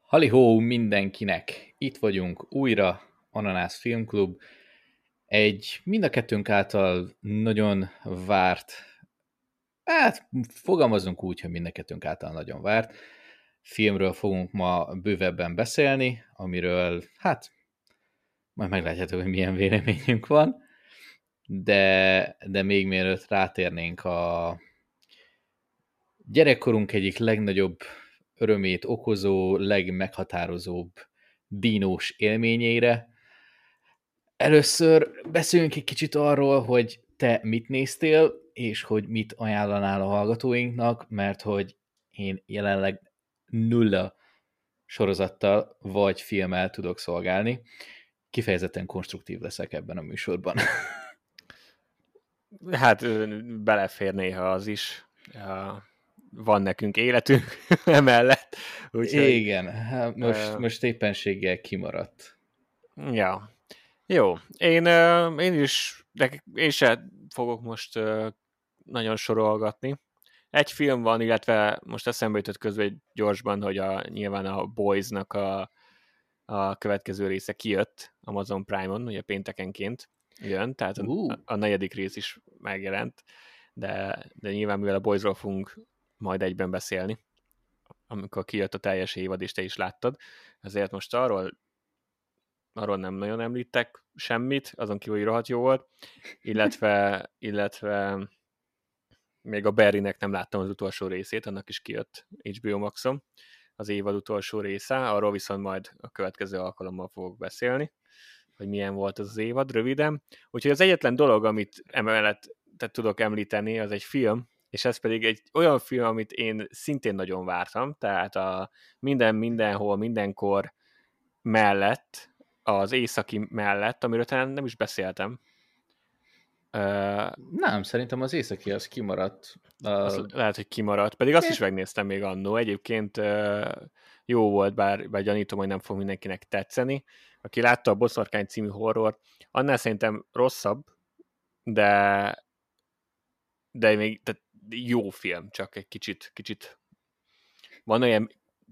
Halihó mindenkinek! Itt vagyunk újra, Ananász Filmklub. Egy mind a kettőnk által nagyon várt, hát fogalmazunk úgy, hogy mind a kettőnk által nagyon várt, filmről fogunk ma bővebben beszélni, amiről, hát, majd meglátjátok, hogy milyen véleményünk van, de, de még mielőtt rátérnénk a gyerekkorunk egyik legnagyobb örömét okozó, legmeghatározóbb dínós élményeire. Először beszéljünk egy kicsit arról, hogy te mit néztél, és hogy mit ajánlanál a hallgatóinknak, mert hogy én jelenleg nulla sorozattal vagy filmmel tudok szolgálni. Kifejezetten konstruktív leszek ebben a műsorban. Hát belefér néha az is van nekünk életünk emellett. Úgyhogy, Igen, hát most, uh, most éppenséggel kimaradt. Ja, jó. Én, én is, de én se fogok most nagyon sorolgatni. Egy film van, illetve most eszembe jutott közben gyorsban, hogy a, nyilván a Boys-nak a, a következő része kijött Amazon Prime-on, ugye péntekenként jön, tehát uh. a, a negyedik rész is megjelent, de, de nyilván mivel a Boysról fogunk majd egyben beszélni, amikor kijött a teljes évad, és te is láttad. Ezért most arról, arról nem nagyon említek semmit, azon kívül rohadt jó volt, illetve, illetve még a Berrynek nem láttam az utolsó részét, annak is kijött HBO Maxon az évad utolsó része, arról viszont majd a következő alkalommal fogok beszélni, hogy milyen volt az, évad, röviden. Úgyhogy az egyetlen dolog, amit emellett tehát tudok említeni, az egy film, és ez pedig egy olyan film, amit én szintén nagyon vártam, tehát a minden, mindenhol, mindenkor mellett, az északi mellett, amiről talán nem is beszéltem. Uh, nem, szerintem az északi az kimaradt. Uh, az lehet, hogy kimaradt, pedig azt is megnéztem még annó. Egyébként uh, jó volt, bár, bár gyanítom, hogy nem fog mindenkinek tetszeni. Aki látta a Boszorkány című horror, annál szerintem rosszabb, de de még tehát jó film, csak egy kicsit, kicsit van olyan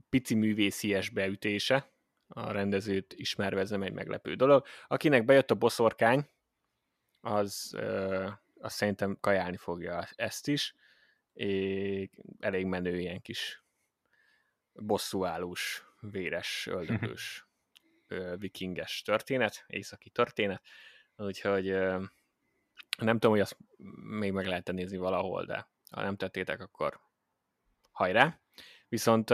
pici művészies beütése, a rendezőt ismerve ez nem egy meglepő dolog. Akinek bejött a boszorkány, az, uh, az szerintem kajálni fogja ezt is. É, elég menő ilyen kis bosszúállós, véres, öldögős vikinges történet, északi történet. Úgyhogy nem tudom, hogy azt még meg lehet nézni valahol, de ha nem tettétek, akkor hajrá. Viszont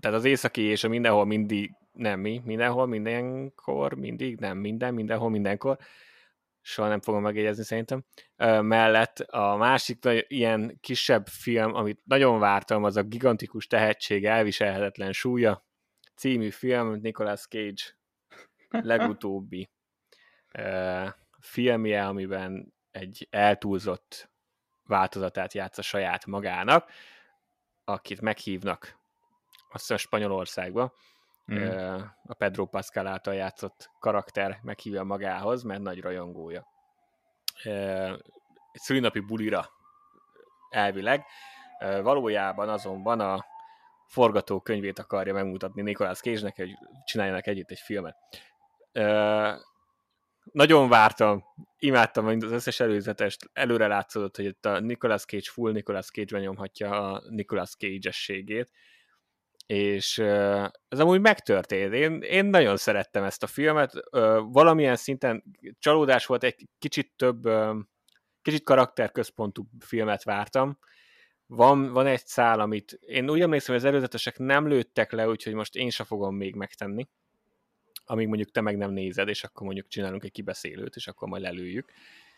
tehát az északi és a mindenhol mindig, nem mi, mindenhol, mindenkor, mindig, nem minden, mindenhol, mindenkor, soha nem fogom megjegyezni szerintem. Mellett a másik ilyen kisebb film, amit nagyon vártam, az a gigantikus tehetség elviselhetetlen súlya című film, Nicolas Cage legutóbbi filmje, amiben egy eltúlzott változatát játsza saját magának, akit meghívnak azt hiszem Spanyolországba, mm. a Pedro Pascal által játszott karakter meghívja magához, mert nagy rajongója. Egy szülinapi bulira elvileg, valójában azonban a forgatókönyvét akarja megmutatni Nicolas Cage-nek, hogy csináljanak együtt egy filmet nagyon vártam, imádtam az összes előzetest, előre látszódott, hogy itt a Nicolas Cage full Nicolas Cage nyomhatja a Nicolas Cage-ességét, és ez amúgy megtörtént. Én, én nagyon szerettem ezt a filmet, valamilyen szinten csalódás volt, egy kicsit több, kicsit karakterközpontú filmet vártam, van, van egy szál, amit én úgy emlékszem, hogy az előzetesek nem lőttek le, úgyhogy most én sem fogom még megtenni. Amíg mondjuk te meg nem nézed, és akkor mondjuk csinálunk egy kibeszélőt, és akkor majd lelőjük.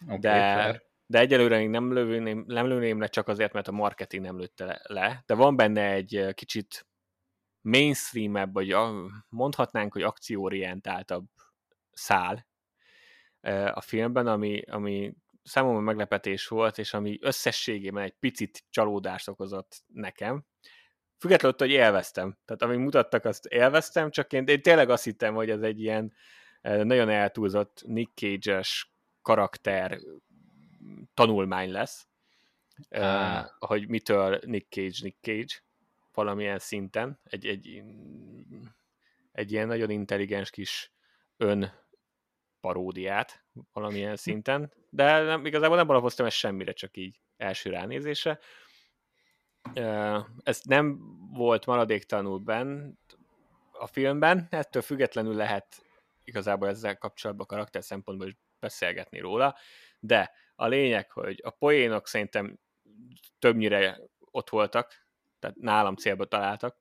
Okay, de, de egyelőre én nem lövőném, nem lőném le csak azért, mert a marketing nem lőtte le, de van benne egy kicsit mainstream vagy mondhatnánk, hogy akcióorientáltabb szál a filmben, ami, ami számomra meglepetés volt, és ami összességében egy picit csalódást okozott nekem, függetlenül hogy élveztem. Tehát amíg mutattak, azt élveztem, csak én, én tényleg azt hittem, hogy ez egy ilyen nagyon eltúlzott Nick Cage-es karakter tanulmány lesz, ah. hogy mitől Nick Cage, Nick Cage, valamilyen szinten, egy, egy, egy ilyen nagyon intelligens kis ön paródiát valamilyen szinten, de nem, igazából nem alapoztam ezt semmire, csak így első ránézésre. Ez nem volt maradéktalanul benn a filmben, ettől függetlenül lehet igazából ezzel kapcsolatban karakter szempontból is beszélgetni róla, de a lényeg, hogy a poénok szerintem többnyire ott voltak, tehát nálam célba találtak,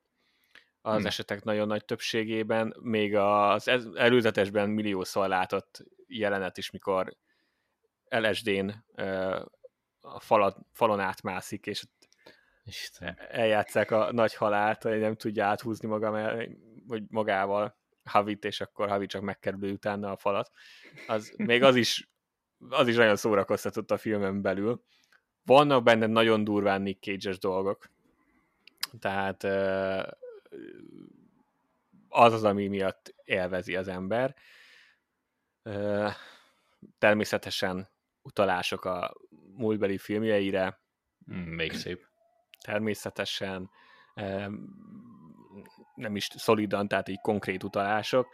az hmm. esetek nagyon nagy többségében, még az előzetesben milliószor látott jelenet is, mikor LSD-n a falat, falon átmászik, és Isten. eljátszák a nagy halált, hogy nem tudja áthúzni maga, vagy magával Havit, és akkor Havi csak megkerülő utána a falat. Az, még az is, az is nagyon szórakoztatott a filmen belül. Vannak benne nagyon durván Nick cage dolgok, tehát az az, ami miatt élvezi az ember. Természetesen utalások a múltbeli filmjeire. Mm, még szép. Természetesen nem is szolidan, tehát így konkrét utalások.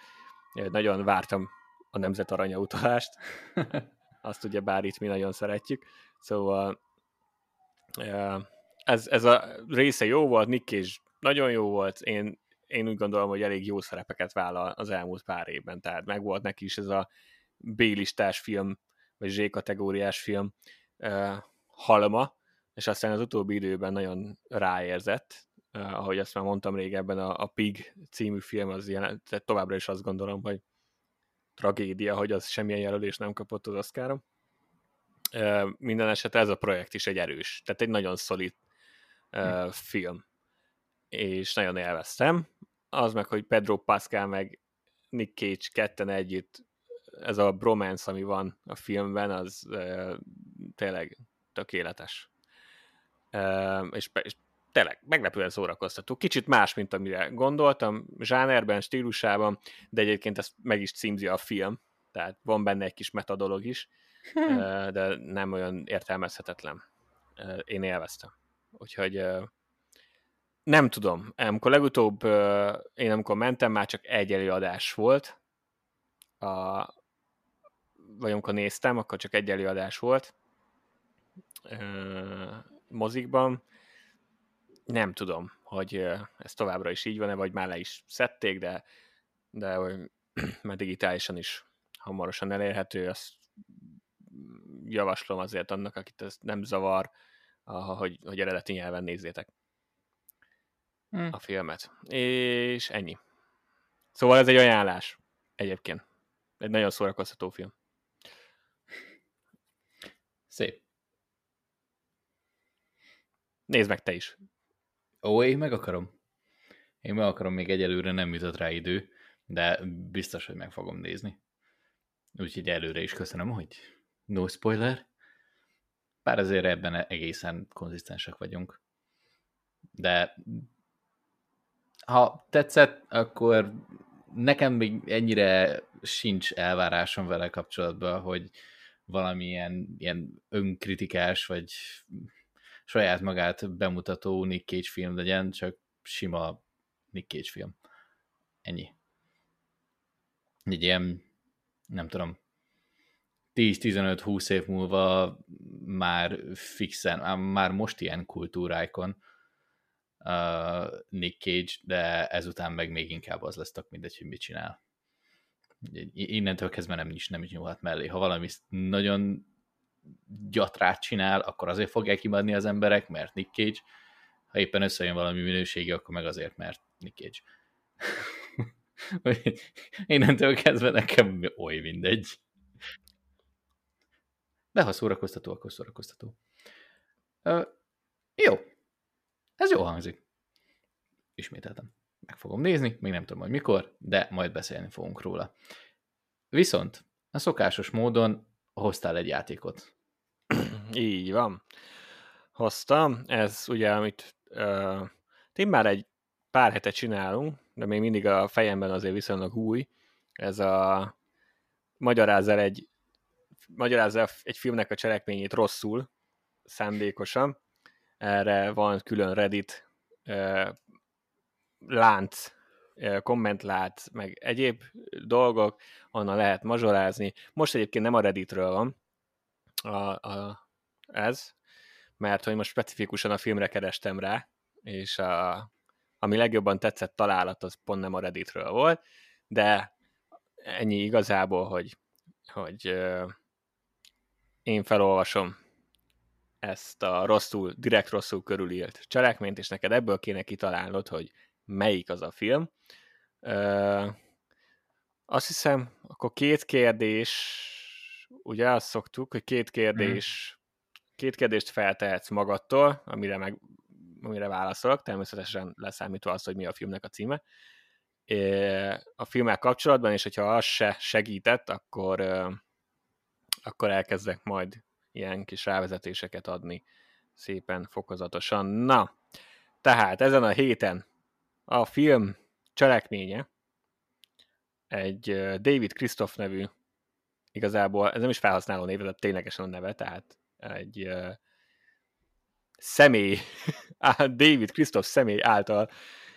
Nagyon vártam a Nemzet Aranya utalást. Azt ugye bár itt mi nagyon szeretjük. Szóval ez, ez a része jó volt, Nick és nagyon jó volt. Én, én úgy gondolom, hogy elég jó szerepeket vállal az elmúlt pár évben, tehát meg volt neki is ez a B-listás film, vagy Z-kategóriás film uh, halma, és aztán az utóbbi időben nagyon ráérzett, uh, ahogy azt már mondtam régebben, a, a Pig című film az jelent, tehát továbbra is azt gondolom, hogy tragédia, hogy az semmilyen jelölés nem kapott az Oscaron. Uh, minden esetre ez a projekt is egy erős, tehát egy nagyon szolid hm. film és nagyon élveztem. Az meg, hogy Pedro Pascal meg Nick Cage ketten együtt, ez a bromance, ami van a filmben, az uh, tényleg tökéletes. Uh, és, és tényleg meglepően szórakoztató. Kicsit más, mint amire gondoltam, zsánerben, stílusában, de egyébként ezt meg is címzi a film, tehát van benne egy kis metadolog is, uh, de nem olyan értelmezhetetlen. Én élveztem. Úgyhogy nem tudom. Amikor legutóbb én amikor mentem, már csak egy előadás volt. A, vagy amikor néztem, akkor csak egy előadás volt mozikban. Nem tudom, hogy ez továbbra is így van-e, vagy már le is szedték, de, de hogy már digitálisan is hamarosan elérhető, azt javaslom azért annak, akit ez nem zavar, hogy, hogy eredeti nyelven nézzétek hmm. a filmet. És ennyi. Szóval ez egy ajánlás egyébként. Egy nagyon szórakoztató film. Szép. Nézd meg te is. Ó, én meg akarom. Én meg akarom, még egyelőre nem jutott rá idő, de biztos, hogy meg fogom nézni. Úgyhogy előre is köszönöm, hogy no spoiler. Bár azért ebben egészen konzisztensek vagyunk. De ha tetszett, akkor nekem még ennyire sincs elvárásom vele kapcsolatban, hogy valamilyen ilyen önkritikás, vagy saját magát bemutató Nick Cage film legyen, csak sima Nick Cage film. Ennyi. Egy ilyen, nem tudom, 10-15-20 év múlva már fixen, már most ilyen kultúráikon, uh, Nick Cage, de ezután meg még inkább az lesz tök mindegy, hogy mit csinál. Innentől kezdve nem is, nem is nyúlhat mellé. Ha valami nagyon gyatrát csinál, akkor azért fogják kimadni az emberek, mert Nick Cage. Ha éppen összejön valami minőségi, akkor meg azért, mert Nick Cage. Innentől kezdve nekem oly mindegy. De ha szórakoztató, akkor szórakoztató. Uh, jó, ez jó hangzik. Ismételtem. Meg fogom nézni, még nem tudom, hogy mikor, de majd beszélni fogunk róla. Viszont a szokásos módon hoztál egy játékot. Így van. Hoztam. Ez ugye, amit uh, én már egy pár hete csinálunk, de még mindig a fejemben azért viszonylag új. Ez a magyaráz el egy, magyaráz el egy filmnek a cselekményét rosszul, szándékosan. Erre van külön Reddit lánc, kommentlát, meg egyéb dolgok, onnan lehet mazsolázni. Most egyébként nem a Redditről van a, a, ez, mert hogy most specifikusan a filmre kerestem rá, és a, ami legjobban tetszett találat, az pont nem a Redditről volt, de ennyi igazából, hogy, hogy én felolvasom ezt a rosszul, direkt rosszul körülírt cselekményt, és neked ebből kéne kitalálnod, hogy melyik az a film. Uh, azt hiszem, akkor két kérdés, ugye azt szoktuk, hogy két kérdés, hmm. két kérdést feltehetsz magadtól, amire meg amire válaszolok, természetesen leszámítva az, hogy mi a filmnek a címe. A filmmel kapcsolatban, és hogyha az se segített, akkor, akkor elkezdek majd ilyen kis rávezetéseket adni szépen fokozatosan. Na, tehát ezen a héten a film cselekménye egy David Christoph nevű, igazából ez nem is felhasználó név, ez ténylegesen a neve, tehát egy személy, David Christoph személy által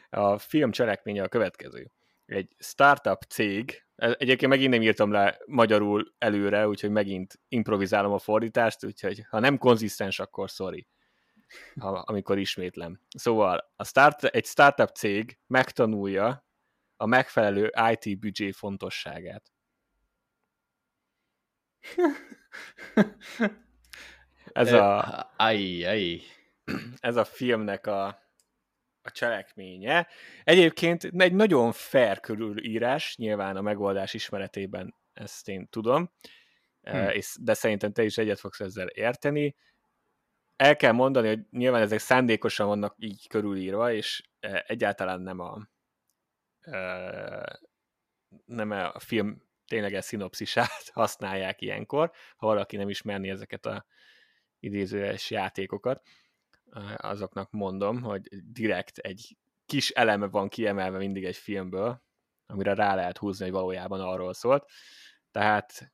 a film cselekménye a következő. Egy startup cég, e, egyébként megint nem írtam le magyarul előre, úgyhogy megint improvizálom a fordítást, úgyhogy ha nem konzisztens, akkor sorry, ha, amikor ismétlem. Szóval a start, egy startup cég megtanulja a megfelelő IT büdzsé fontosságát. Ez a... Ai, ai. Ez a filmnek a, a cselekménye. Egyébként egy nagyon fair körülírás, nyilván a megoldás ismeretében ezt én tudom, hm. és, de szerintem te is egyet fogsz ezzel érteni. El kell mondani, hogy nyilván ezek szándékosan vannak így körülírva, és egyáltalán nem a nem a film tényleges szinopszisát használják ilyenkor, ha valaki nem ismerni ezeket a idézőes játékokat, azoknak mondom, hogy direkt egy kis eleme van kiemelve mindig egy filmből, amire rá lehet húzni, hogy valójában arról szólt. Tehát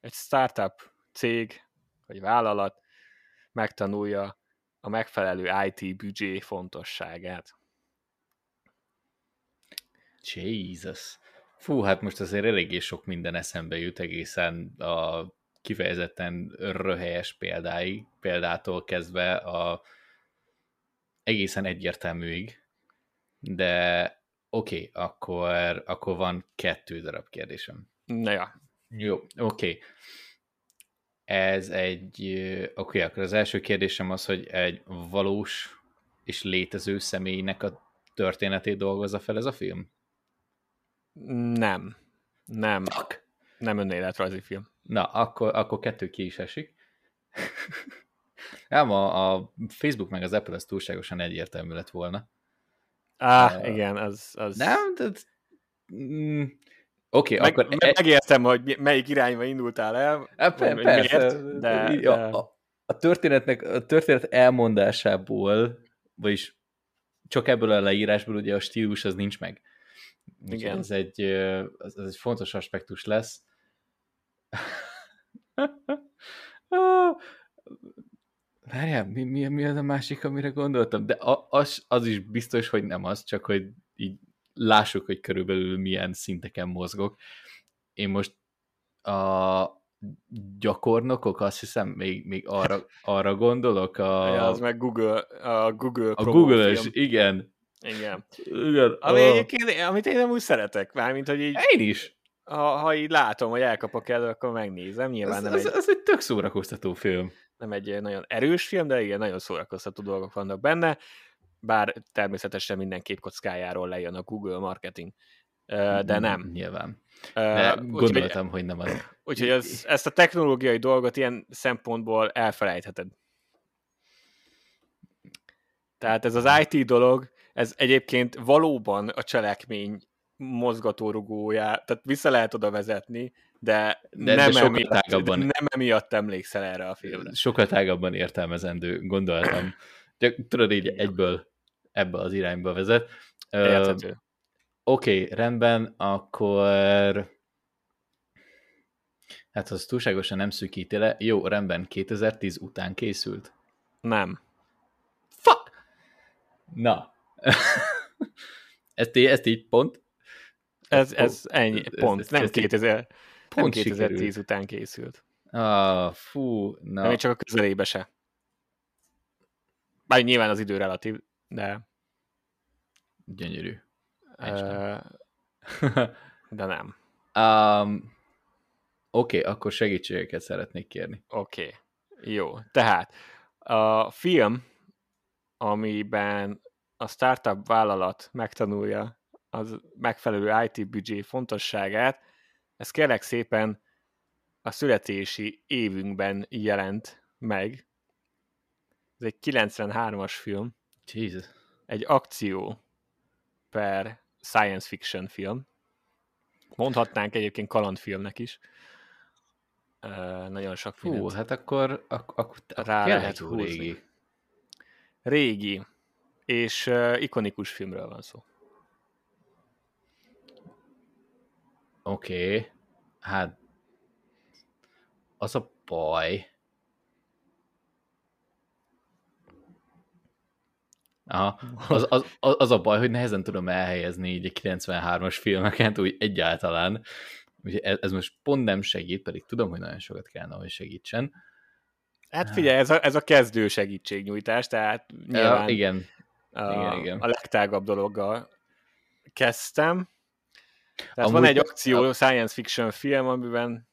egy startup cég, vagy vállalat megtanulja a megfelelő IT büdzsé fontosságát. Jesus. Fú, hát most azért eléggé sok minden eszembe jut egészen a kifejezetten röhelyes példái, példától kezdve a egészen egyértelműig, de oké, okay, akkor, akkor van kettő darab kérdésem. Na ja. Jó, oké. Okay. Ez egy, oké, okay, akkor az első kérdésem az, hogy egy valós és létező személynek a történetét dolgozza fel ez a film? Nem. Nem. Fuck. Nem önéletrajzi film. Na, akkor, akkor kettő ki is esik. Ám a, a Facebook meg az Apple az túlságosan egyértelmű lett volna. Á, uh, igen, az... az... Nem, de... Mm, Oké, okay, akkor... Meg, e... Megértem, hogy melyik irányba indultál el. E, per, persze, miért, de, de... A, a, történetnek, a történet elmondásából, vagyis csak ebből a leírásból ugye a stílus az nincs meg. Igen. Ez egy, ez egy fontos aspektus lesz. Várjál, mi, mi, mi az a másik, amire gondoltam? De az, az is biztos, hogy nem az, csak hogy így lássuk, hogy körülbelül milyen szinteken mozgok. Én most a gyakornokok, azt hiszem, még, még arra, arra gondolok. A, ja, az meg Google, a Google A Google-es, igen. Igen. igen. Ami a... egyébként, amit én nem úgy szeretek, mármint, hogy így... Én is ha, ha így látom, hogy elkapok elő, akkor megnézem. Nyilván ez, nem ez, egy, ez egy tök szórakoztató film. Nem egy nagyon erős film, de igen, nagyon szórakoztató dolgok vannak benne, bár természetesen minden képkockájáról lejön a Google marketing. De nem. Nyilván. De uh, gondoltam, úgy, hogy nem az. Úgyhogy az, ezt a technológiai dolgot ilyen szempontból elfelejtheted. Tehát ez az IT dolog, ez egyébként valóban a cselekmény mozgatórugójá, tehát vissza lehet oda vezetni, de, de nem, de emiatt, tágabban, nem emiatt emlékszel erre a filmre. Sokkal tágabban értelmezendő, gondoltam. De, tudod, így egyből ebbe az irányba vezet. Uh, Oké, okay, rendben, akkor Hát az túlságosan nem szűkíti le. Jó, rendben, 2010 után készült. Nem. Fuck! Na. ezt, így, ezt így pont? Ez, ez ennyi, pont. Ez, nem, 2000, pont nem 2010 sikerült. után készült. Ah, fú, na. Nem, még csak a közelébe se. Bár nyilván az idő relatív, de, Gyönyörű. Isten. de nem. um, Oké, okay, akkor segítségeket szeretnék kérni. Oké, okay. jó. Tehát a film, amiben a startup vállalat megtanulja az megfelelő IT büdzsé fontosságát, ez kérlek szépen a születési évünkben jelent meg. Ez egy 93-as film, Jesus. egy akció per science fiction film. Mondhatnánk egyébként kalandfilmnek is. Uh, nagyon sok Fú, mindent hát akkor, ak- akkor rá lehet húzni. régi. Régi, és uh, ikonikus filmről van szó. Oké, okay. hát az a baj. Aha, az, az, az, a baj, hogy nehezen tudom elhelyezni így a 93-as filmeket, úgy egyáltalán. Úgyhogy ez, ez most pont nem segít, pedig tudom, hogy nagyon sokat kellene, hogy segítsen. Hát figyelj, ez a, ez a kezdő segítségnyújtás, tehát nyilván Ja, igen, a, igen, igen. a legtágabb dologgal kezdtem. Tehát Amúgy- van egy akció science fiction film, amiben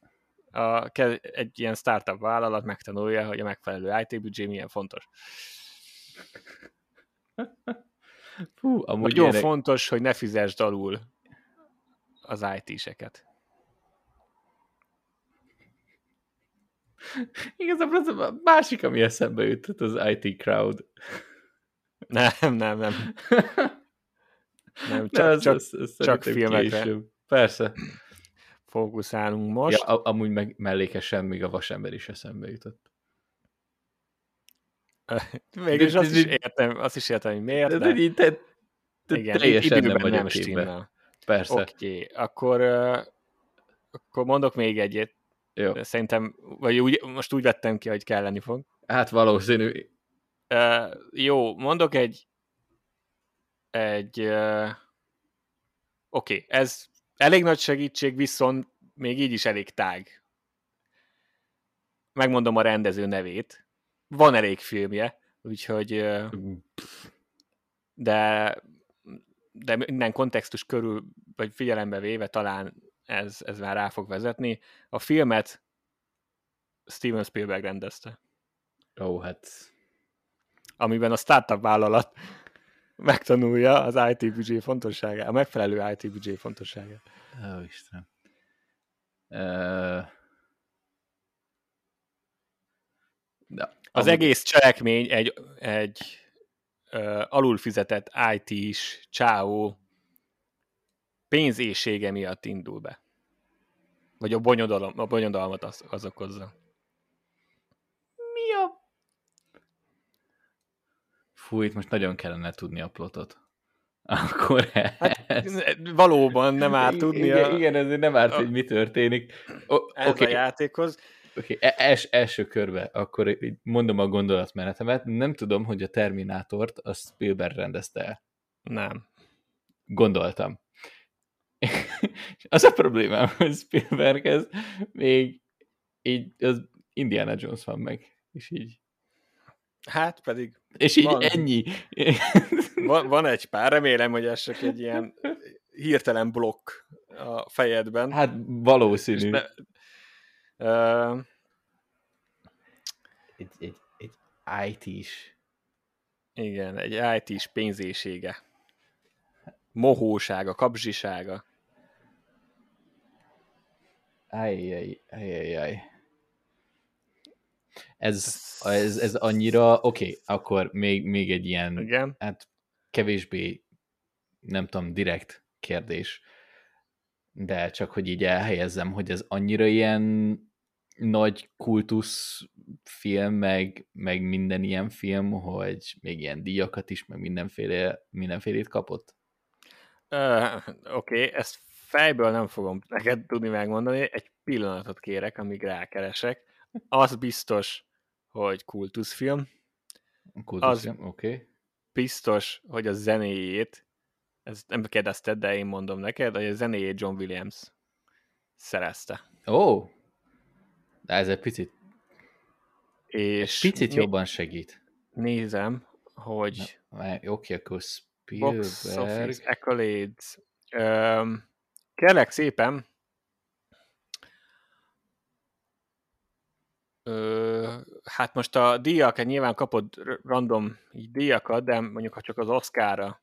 a, egy ilyen startup vállalat megtanulja, hogy a megfelelő IT büdzsé milyen fontos. Fú, amúgy Nagyon ilyenek- fontos, hogy ne fizesd alul az IT-seket. Igazából az a másik, ami eszembe jutott, az IT Crowd. Nem, nem, nem. Nem, csak, az- csak az- az csak filmekre. később. Persze. fókuszálunk most. Ja, amúgy meg mellékesen még a vasember is eszembe jutott. Végülis de- azt is értem, azt is értem, hogy miért, De, de, de, de, de igen, teljesen nem időben nem stimmel. Persze. Oké, okay. akkor, uh, akkor mondok még egyet. Jó. Szerintem, vagy úgy, most úgy vettem ki, hogy kelleni fog. Hát valószínű. Uh, jó, mondok egy egy uh, oké, okay, ez elég nagy segítség, viszont még így is elég tág. Megmondom a rendező nevét. Van elég filmje, úgyhogy uh, de de minden kontextus körül, vagy figyelembe véve talán ez, ez már rá fog vezetni. A filmet Steven Spielberg rendezte, Ó, hát amiben a startup vállalat megtanulja az IT büdzsé fontosságát, a megfelelő IT büdzsé fontosságát. Ó, Istenem. Uh, de, Az amúgy- egész cselekmény egy, egy uh, alulfizetett IT-s csáó pénzésége miatt indul be. Vagy a, bonyodalom, a bonyodalmat az, az okozza. Mi a... Fú, itt most nagyon kellene tudni a plotot. Akkor Hát, ez... valóban nem árt Igen, tudnia Igen, igen, ezért nem árt, a- hogy mi történik. O- ez Oké, a játékhoz. okay. els, első körbe, akkor mondom a gondolatmenetemet. Nem tudom, hogy a Terminátort a Spielberg rendezte el. Nem. Gondoltam. Az a problémám, hogy Spielberghez még így az Indiana Jones van meg. És így, Hát pedig és így Van. ennyi. van, van egy pár, remélem, hogy ez csak egy ilyen hirtelen blokk a fejedben. Hát valószínű. ne, uh, Egy, egy, egy IT-s. igen, egy IT-s pénzésége. Mohósága, kapzsisága. Ajjaj, ajjaj. Ez, ez, ez annyira, oké, okay, akkor még, még egy ilyen, Igen. hát kevésbé, nem tudom, direkt kérdés, de csak hogy így elhelyezzem, hogy ez annyira ilyen nagy kultusz film, meg, meg minden ilyen film, hogy még ilyen díjakat is, meg mindenféle, mindenfélét kapott? Uh, Oké, okay, ezt fejből nem fogom neked tudni megmondani. Egy pillanatot kérek, amíg rákeresek. Az biztos, hogy kultuszfilm. Kultuszfilm, oké. Okay. Biztos, hogy a zenéjét, ezt nem kérdezted, de én mondom neked, hogy a zenéjét John Williams szerezte. Ó, oh, de ez egy picit és picit né- jobban segít. Nézem, hogy... Oké, okay, akkor Spielberg... Box Office, Accolades. Um, kérlek szépen, Ö, hát most a díjak, nyilván kapod random így díjakat, de mondjuk ha csak az Oscarra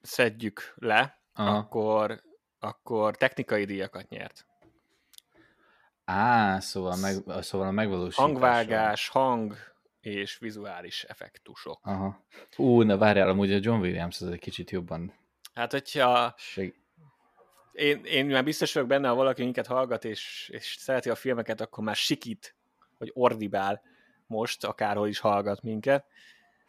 szedjük le, Aha. akkor, akkor technikai díjakat nyert. Á, szóval, meg, szóval a megvalósítás. Hangvágás, hang és vizuális effektusok. Aha. Ú, na várjál, amúgy a John Williams az egy kicsit jobban... Hát, hogyha... Seg... Én, én már biztos vagyok benne, ha valaki minket hallgat, és, és szereti a filmeket, akkor már sikít, vagy ordibál most, akárhol is hallgat minket.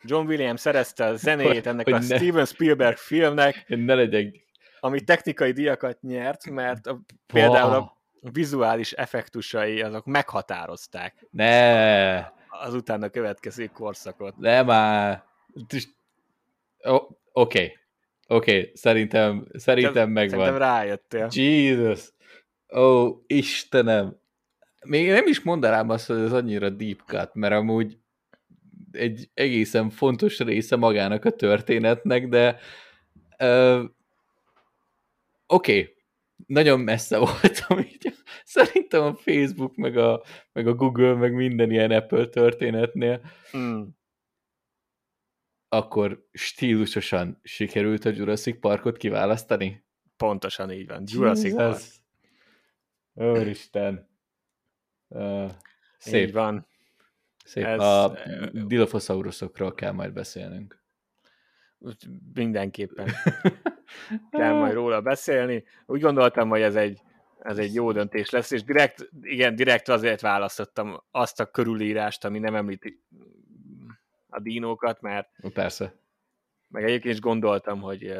John Williams szerezte a zenéjét ennek hogy a ne, Steven Spielberg filmnek, ne legyek. ami technikai díjakat nyert, mert a, például a vizuális effektusai azok meghatározták. Ne! Az utána következő korszakot. Ne már! Oké. Okay. Oké, okay. szerintem, szerintem megvan. Szerintem rájöttél. Jesus! Ó, oh, Istenem! Még nem is mondanám azt, hogy ez annyira deep cut, mert amúgy egy egészen fontos része magának a történetnek, de uh, oké, okay nagyon messze voltam így. Szerintem a Facebook, meg a, meg a Google, meg minden ilyen Apple történetnél. Mm. Akkor stílusosan sikerült a Jurassic Parkot kiválasztani? Pontosan így van. Jurassic Park. Úristen. Uh, szép. Így van. Szép. Ez, a Dilophosaurusokról kell majd beszélnünk. Mindenképpen. kell majd róla beszélni. Úgy gondoltam, hogy ez egy, ez egy jó döntés lesz, és direkt, igen, direkt azért választottam azt a körülírást, ami nem említi a dínókat, mert Persze. Meg egyébként is gondoltam, hogy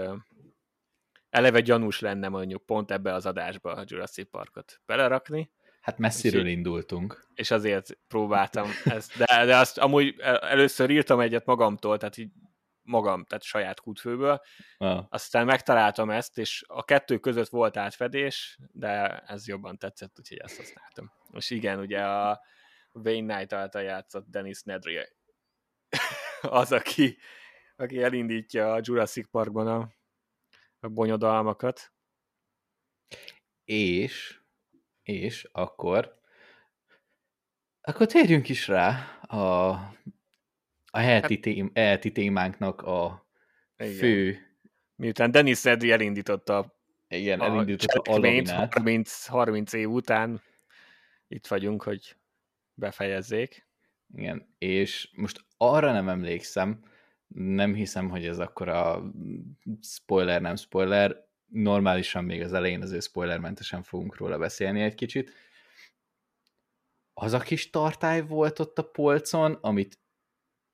eleve gyanús lenne mondjuk pont ebbe az adásba a Jurassic Parkot belerakni. Hát messziről és, indultunk. És azért próbáltam ezt, de, de azt amúgy először írtam egyet magamtól, tehát így magam, tehát saját kútfőből. Ah. Aztán megtaláltam ezt, és a kettő között volt átfedés, de ez jobban tetszett, úgyhogy ezt használtam. Most igen, ugye a Wayne Knight által játszott Dennis Nedry az, aki, aki elindítja a Jurassic Parkban a, a bonyodalmakat. És, és akkor akkor térjünk is rá a a heti, hát, tém, heti témánknak a igen. fő... Miután Dennis Nedry elindította igen, a elindította a lavinát. 30, 30 év után itt vagyunk, hogy befejezzék. Igen, és most arra nem emlékszem, nem hiszem, hogy ez akkor a spoiler, nem spoiler, normálisan még az elején azért spoilermentesen fogunk róla beszélni egy kicsit. Az a kis tartály volt ott a polcon, amit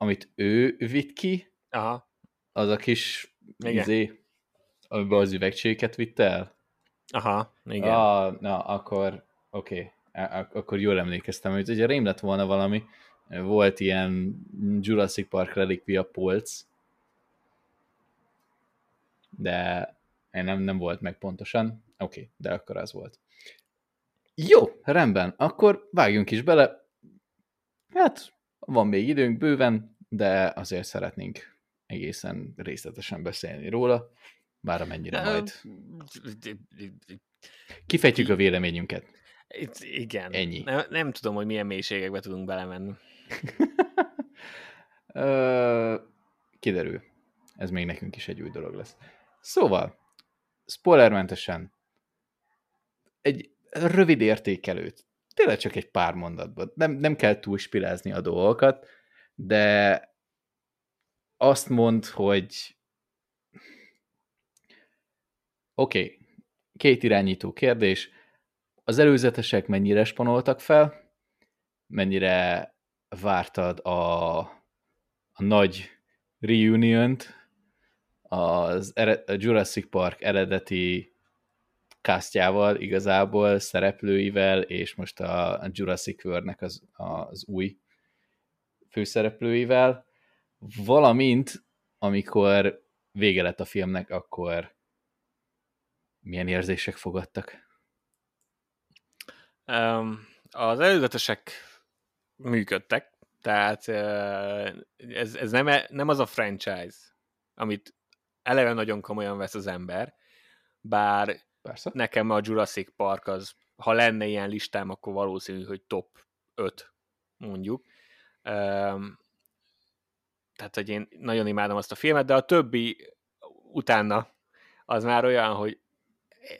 amit ő vitt ki, Aha. az a kis igen. izé, amiben az üvegcséket vitte el. Aha, igen. Ah, na, akkor oké, okay. akkor jól emlékeztem, hogy ugye rém lett volna valami, volt ilyen Jurassic Park relikvia polc, de nem, nem volt meg pontosan. Oké, okay, de akkor az volt. Jó, rendben, akkor vágjunk is bele. Hát, van még időnk bőven, de azért szeretnénk egészen részletesen beszélni róla, bár amennyire majd. Kifejtjük a véleményünket. Igen. Ennyi. Nem, nem tudom, hogy milyen mélységekbe tudunk belemenni. Kiderül. Ez még nekünk is egy új dolog lesz. Szóval, spoilermentesen, egy rövid értékelőt tényleg csak egy pár mondatban. Nem, nem kell túlspirázni a dolgokat, de azt mond, hogy oké, okay, két irányító kérdés. Az előzetesek mennyire spanoltak fel? Mennyire vártad a, a nagy reunion-t, az a Jurassic Park eredeti castjával, igazából szereplőivel, és most a Jurassic World-nek az, az új főszereplőivel, valamint amikor vége lett a filmnek, akkor milyen érzések fogadtak? Um, az előzetesek működtek, tehát ez, ez nem, e, nem az a franchise, amit eleve nagyon komolyan vesz az ember, bár Persze. nekem a Jurassic Park az, ha lenne ilyen listám, akkor valószínű, hogy top 5 mondjuk. Tehát, hogy én nagyon imádom azt a filmet, de a többi utána az már olyan, hogy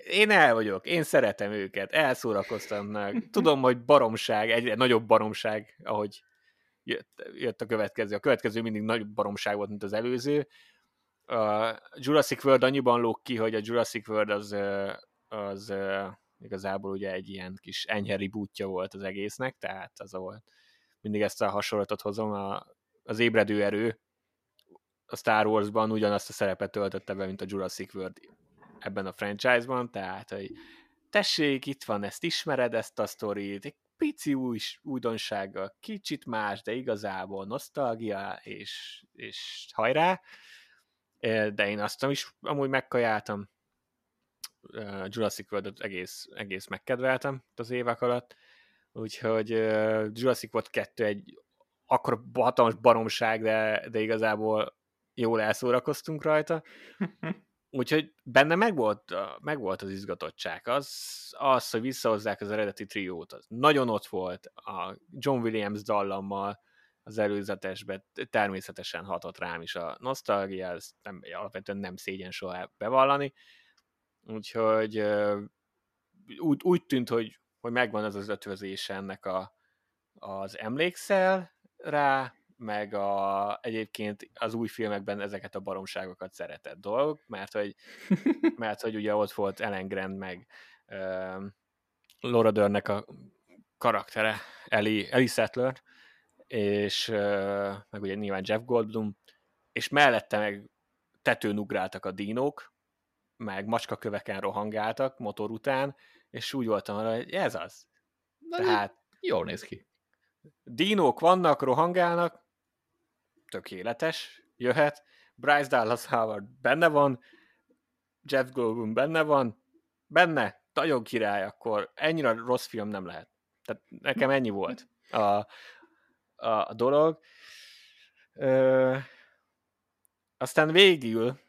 én el vagyok, én szeretem őket, elszórakoztatnak. Tudom, hogy baromság, egyre nagyobb baromság, ahogy jött, jött a következő. A következő mindig nagy baromság volt, mint az előző. A Jurassic World annyiban lóg ki, hogy a Jurassic World az, az igazából ugye egy ilyen kis enyhe rebootja volt az egésznek, tehát az volt. Mindig ezt a hasonlatot hozom, a, az ébredő erő a Star Wars-ban ugyanazt a szerepet töltötte be, mint a Jurassic World ebben a franchise-ban, tehát, hogy tessék, itt van, ezt ismered, ezt a sztorit, egy pici új, újdonsággal, kicsit más, de igazából nosztalgia, és, és hajrá, de én azt is amúgy megkajáltam, Jurassic World egész, egész megkedveltem az évek alatt, úgyhogy Jurassic World 2 egy akkor hatalmas baromság, de, de igazából jól elszórakoztunk rajta. Úgyhogy benne megvolt, megvolt az izgatottság. Az, az, hogy visszahozzák az eredeti triót, az nagyon ott volt. A John Williams dallammal az előzetesbe természetesen hatott rám is a nosztalgia, ezt nem, alapvetően nem szégyen soha bevallani. Úgyhogy úgy, úgy tűnt, hogy, hogy megvan ez az ötvözése ennek a, az emlékszel rá, meg a, egyébként az új filmekben ezeket a baromságokat szeretett dolgok, mert hogy, mert hogy ugye ott volt Ellen Grant, meg uh, Laura Dernnek a karaktere, Ellie, Ellie Settler, és uh, meg ugye nyilván Jeff Goldblum, és mellette meg tetőn ugráltak a dinók, meg macskaköveken rohangáltak motor után, és úgy voltam arra, hogy ez az. Na, Tehát jól néz ki. Dinók vannak, rohangálnak, tökéletes, jöhet. Bryce Dallas Howard benne van, Jeff Goldblum benne van, benne, nagyon király, akkor ennyire rossz film nem lehet. Tehát nekem ennyi volt a, a, dolog. Ö, aztán végül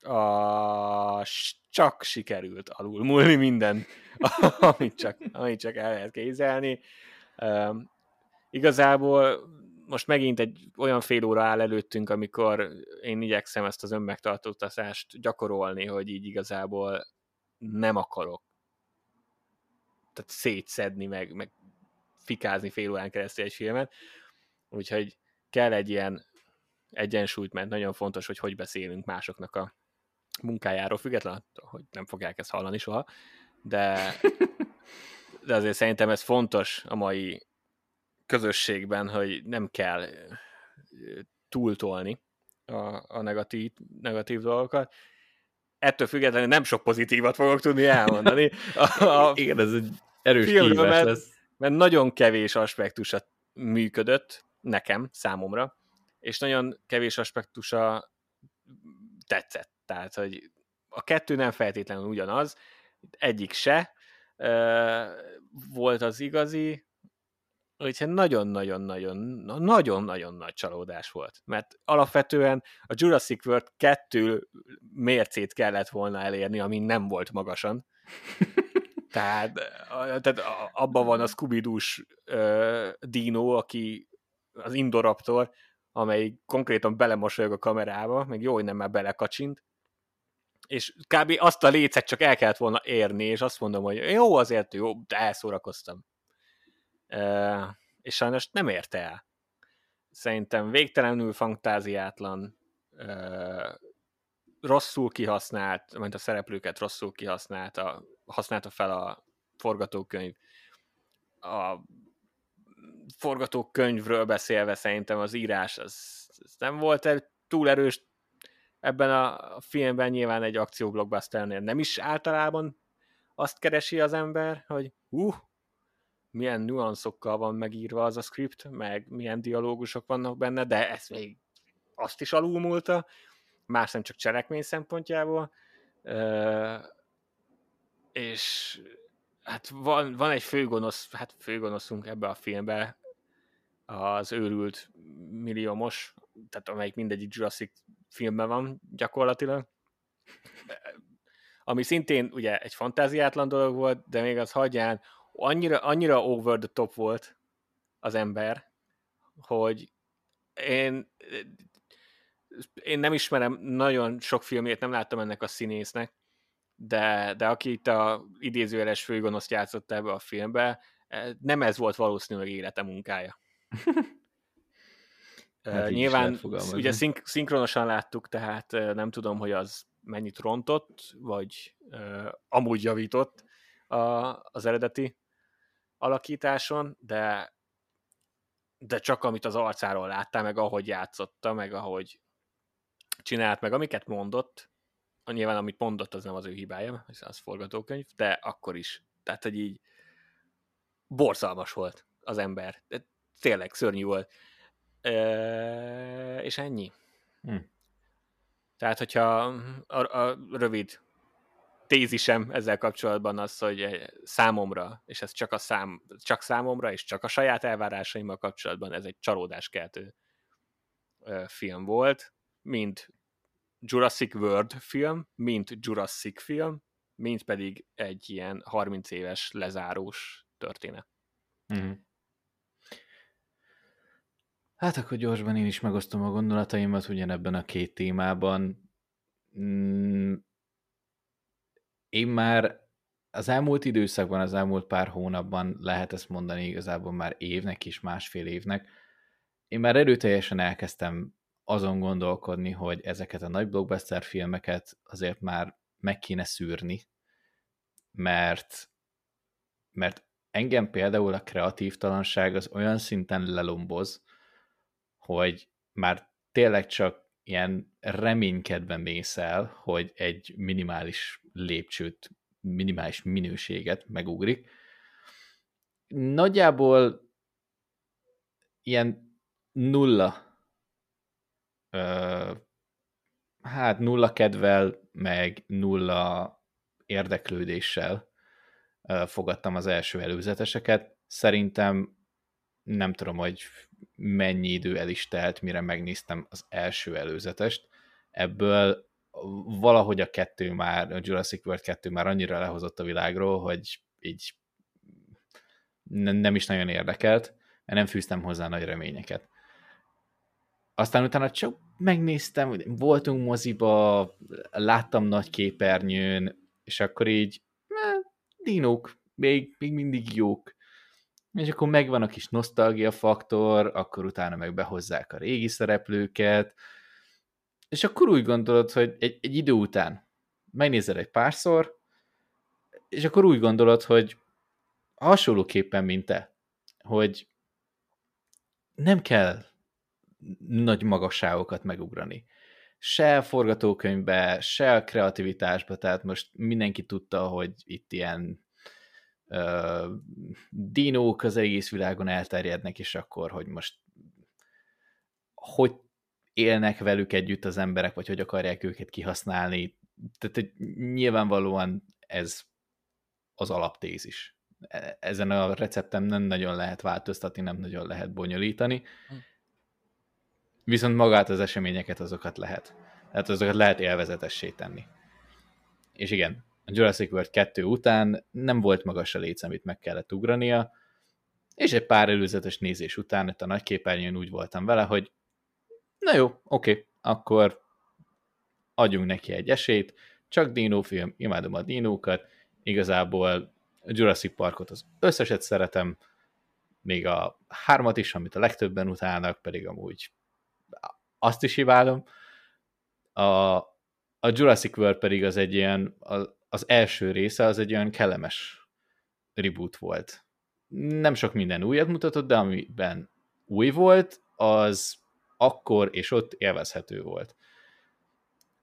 a, csak sikerült alulmúlni minden, amit csak, amit csak el lehet kézelni. Ö, igazából most megint egy olyan fél óra áll előttünk, amikor én igyekszem ezt az önmegtartóztatást gyakorolni, hogy így igazából nem akarok tehát szétszedni, meg, meg fikázni fél órán keresztül egy filmet, úgyhogy kell egy ilyen egyensúlyt, mert nagyon fontos, hogy hogy beszélünk másoknak a munkájáról, függetlenül, hogy nem fogják ezt hallani soha, de, de azért szerintem ez fontos a mai közösségben, hogy nem kell túltolni a, a negatív, negatív dolgokat. Ettől függetlenül nem sok pozitívat fogok tudni elmondani. A, a Igen, ez egy erős filmről, mert, lesz. mert nagyon kevés aspektusa működött nekem, számomra, és nagyon kevés aspektusa tetszett. Tehát, hogy a kettő nem feltétlenül ugyanaz, egyik se volt az igazi, Úgyhogy nagyon-nagyon-nagyon, nagyon-nagyon nagy csalódás volt. Mert alapvetően a Jurassic World 2 mércét kellett volna elérni, ami nem volt magasan. tehát, tehát abban van a scooby uh, Dino, aki az Indoraptor, amely konkrétan belemosolyog a kamerába, meg jó, hogy nem már belekacsint, és kb. azt a lécet csak el kellett volna érni, és azt mondom, hogy jó, azért jó, de elszórakoztam és sajnos nem érte el. Szerintem végtelenül fantáziátlan, rosszul kihasznált, mint a szereplőket rosszul kihasználta, használta fel a forgatókönyv. A forgatókönyvről beszélve szerintem az írás az, az nem volt el túl erős, ebben a filmben nyilván egy akcióblockbusternél nem is általában azt keresi az ember, hogy uh, milyen nuanszokkal van megírva az a script, meg milyen dialógusok vannak benne, de ez még azt is alulmúlta, más nem csak cselekmény szempontjából, és hát van, van egy főgonosz, hát főgonoszunk ebbe a filmbe, az őrült milliómos, tehát amelyik mindegyik Jurassic filmben van gyakorlatilag, ami szintén ugye egy fantáziátlan dolog volt, de még az hagyján annyira, annyira over the top volt az ember, hogy én én nem ismerem nagyon sok filmét, nem láttam ennek a színésznek, de, de aki itt a idézőjeles főgonoszt játszott ebbe a filmbe, eh, nem ez volt valószínűleg élete munkája. hát Nyilván ugye szink- szinkronosan láttuk, tehát nem tudom, hogy az mennyit rontott, vagy uh, amúgy javított a, az eredeti alakításon, de de csak amit az arcáról láttál, meg ahogy játszotta, meg ahogy csinált, meg amiket mondott, nyilván amit mondott, az nem az ő hibája, hiszen az forgatókönyv, de akkor is. Tehát, hogy így borzalmas volt az ember. De tényleg szörnyű volt. E- és ennyi. Hm. Tehát, hogyha a, a rövid tézisem ezzel kapcsolatban az, hogy számomra, és ez csak, a szám, csak számomra, és csak a saját elvárásaimmal kapcsolatban ez egy csalódáskeltő film volt, mind Jurassic World film, mint Jurassic film, mint pedig egy ilyen 30 éves lezárós történet. Mm. Hát akkor gyorsban én is megosztom a gondolataimat ugyanebben a két témában. Mm, én már az elmúlt időszakban, az elmúlt pár hónapban lehet ezt mondani igazából már évnek is, másfél évnek, én már erőteljesen elkezdtem azon gondolkodni, hogy ezeket a nagy blockbuster filmeket azért már meg kéne szűrni, mert, mert engem például a kreatív talanság az olyan szinten lelomboz, hogy már tényleg csak ilyen reménykedve mész el, hogy egy minimális lépcsőt, minimális minőséget megugrik. Nagyjából ilyen nulla hát nulla kedvel, meg nulla érdeklődéssel fogadtam az első előzeteseket. Szerintem nem tudom, hogy mennyi idő el is telt, mire megnéztem az első előzetest. Ebből valahogy a kettő már, a Jurassic World 2 már annyira lehozott a világról, hogy így nem is nagyon érdekelt, mert nem fűztem hozzá nagy reményeket. Aztán utána csak megnéztem, voltunk moziba, láttam nagy képernyőn, és akkor így, dinók, még, még mindig jók. És akkor megvan a kis nosztalgia faktor, akkor utána meg behozzák a régi szereplőket, és akkor úgy gondolod, hogy egy, egy idő után megnézel egy párszor, és akkor úgy gondolod, hogy hasonlóképpen, mint te, hogy nem kell nagy magasságokat megugrani. Se a forgatókönyvbe, se a kreativitásba, tehát most mindenki tudta, hogy itt ilyen uh, dinók az egész világon elterjednek, és akkor, hogy most hogy élnek velük együtt az emberek, vagy hogy akarják őket kihasználni. Tehát hogy nyilvánvalóan ez az alaptézis. E-, ezen a recepten nem nagyon lehet változtatni, nem nagyon lehet bonyolítani. Hm viszont magát az eseményeket azokat lehet. Tehát azokat lehet élvezetessé tenni. És igen, a Jurassic World 2 után nem volt magas a léc, amit meg kellett ugrania, és egy pár előzetes nézés után itt a nagy képernyőn úgy voltam vele, hogy na jó, oké, akkor adjunk neki egy esélyt, csak Dino film, imádom a dinókat, igazából Jurassic Parkot az összeset szeretem, még a hármat is, amit a legtöbben utálnak, pedig amúgy azt is imádom. A, a Jurassic World pedig az egy ilyen, az első része az egy olyan kellemes reboot volt. Nem sok minden újat mutatott, de amiben új volt, az akkor és ott élvezhető volt.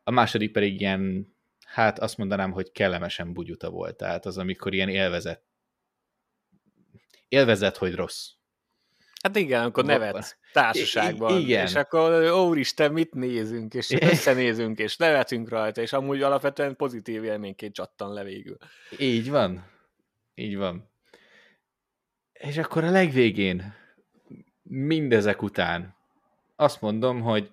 a második pedig ilyen, hát azt mondanám, hogy kellemesen bugyuta volt, tehát az, amikor ilyen élvezet, élvezet, hogy rossz. Hát igen, akkor nevet társaságban. I- igen. És akkor, úristen, mit nézünk, és összenézünk, és nevetünk rajta, és amúgy alapvetően pozitív élményként csattan le végül. Így van. Így van. És akkor a legvégén, mindezek után azt mondom, hogy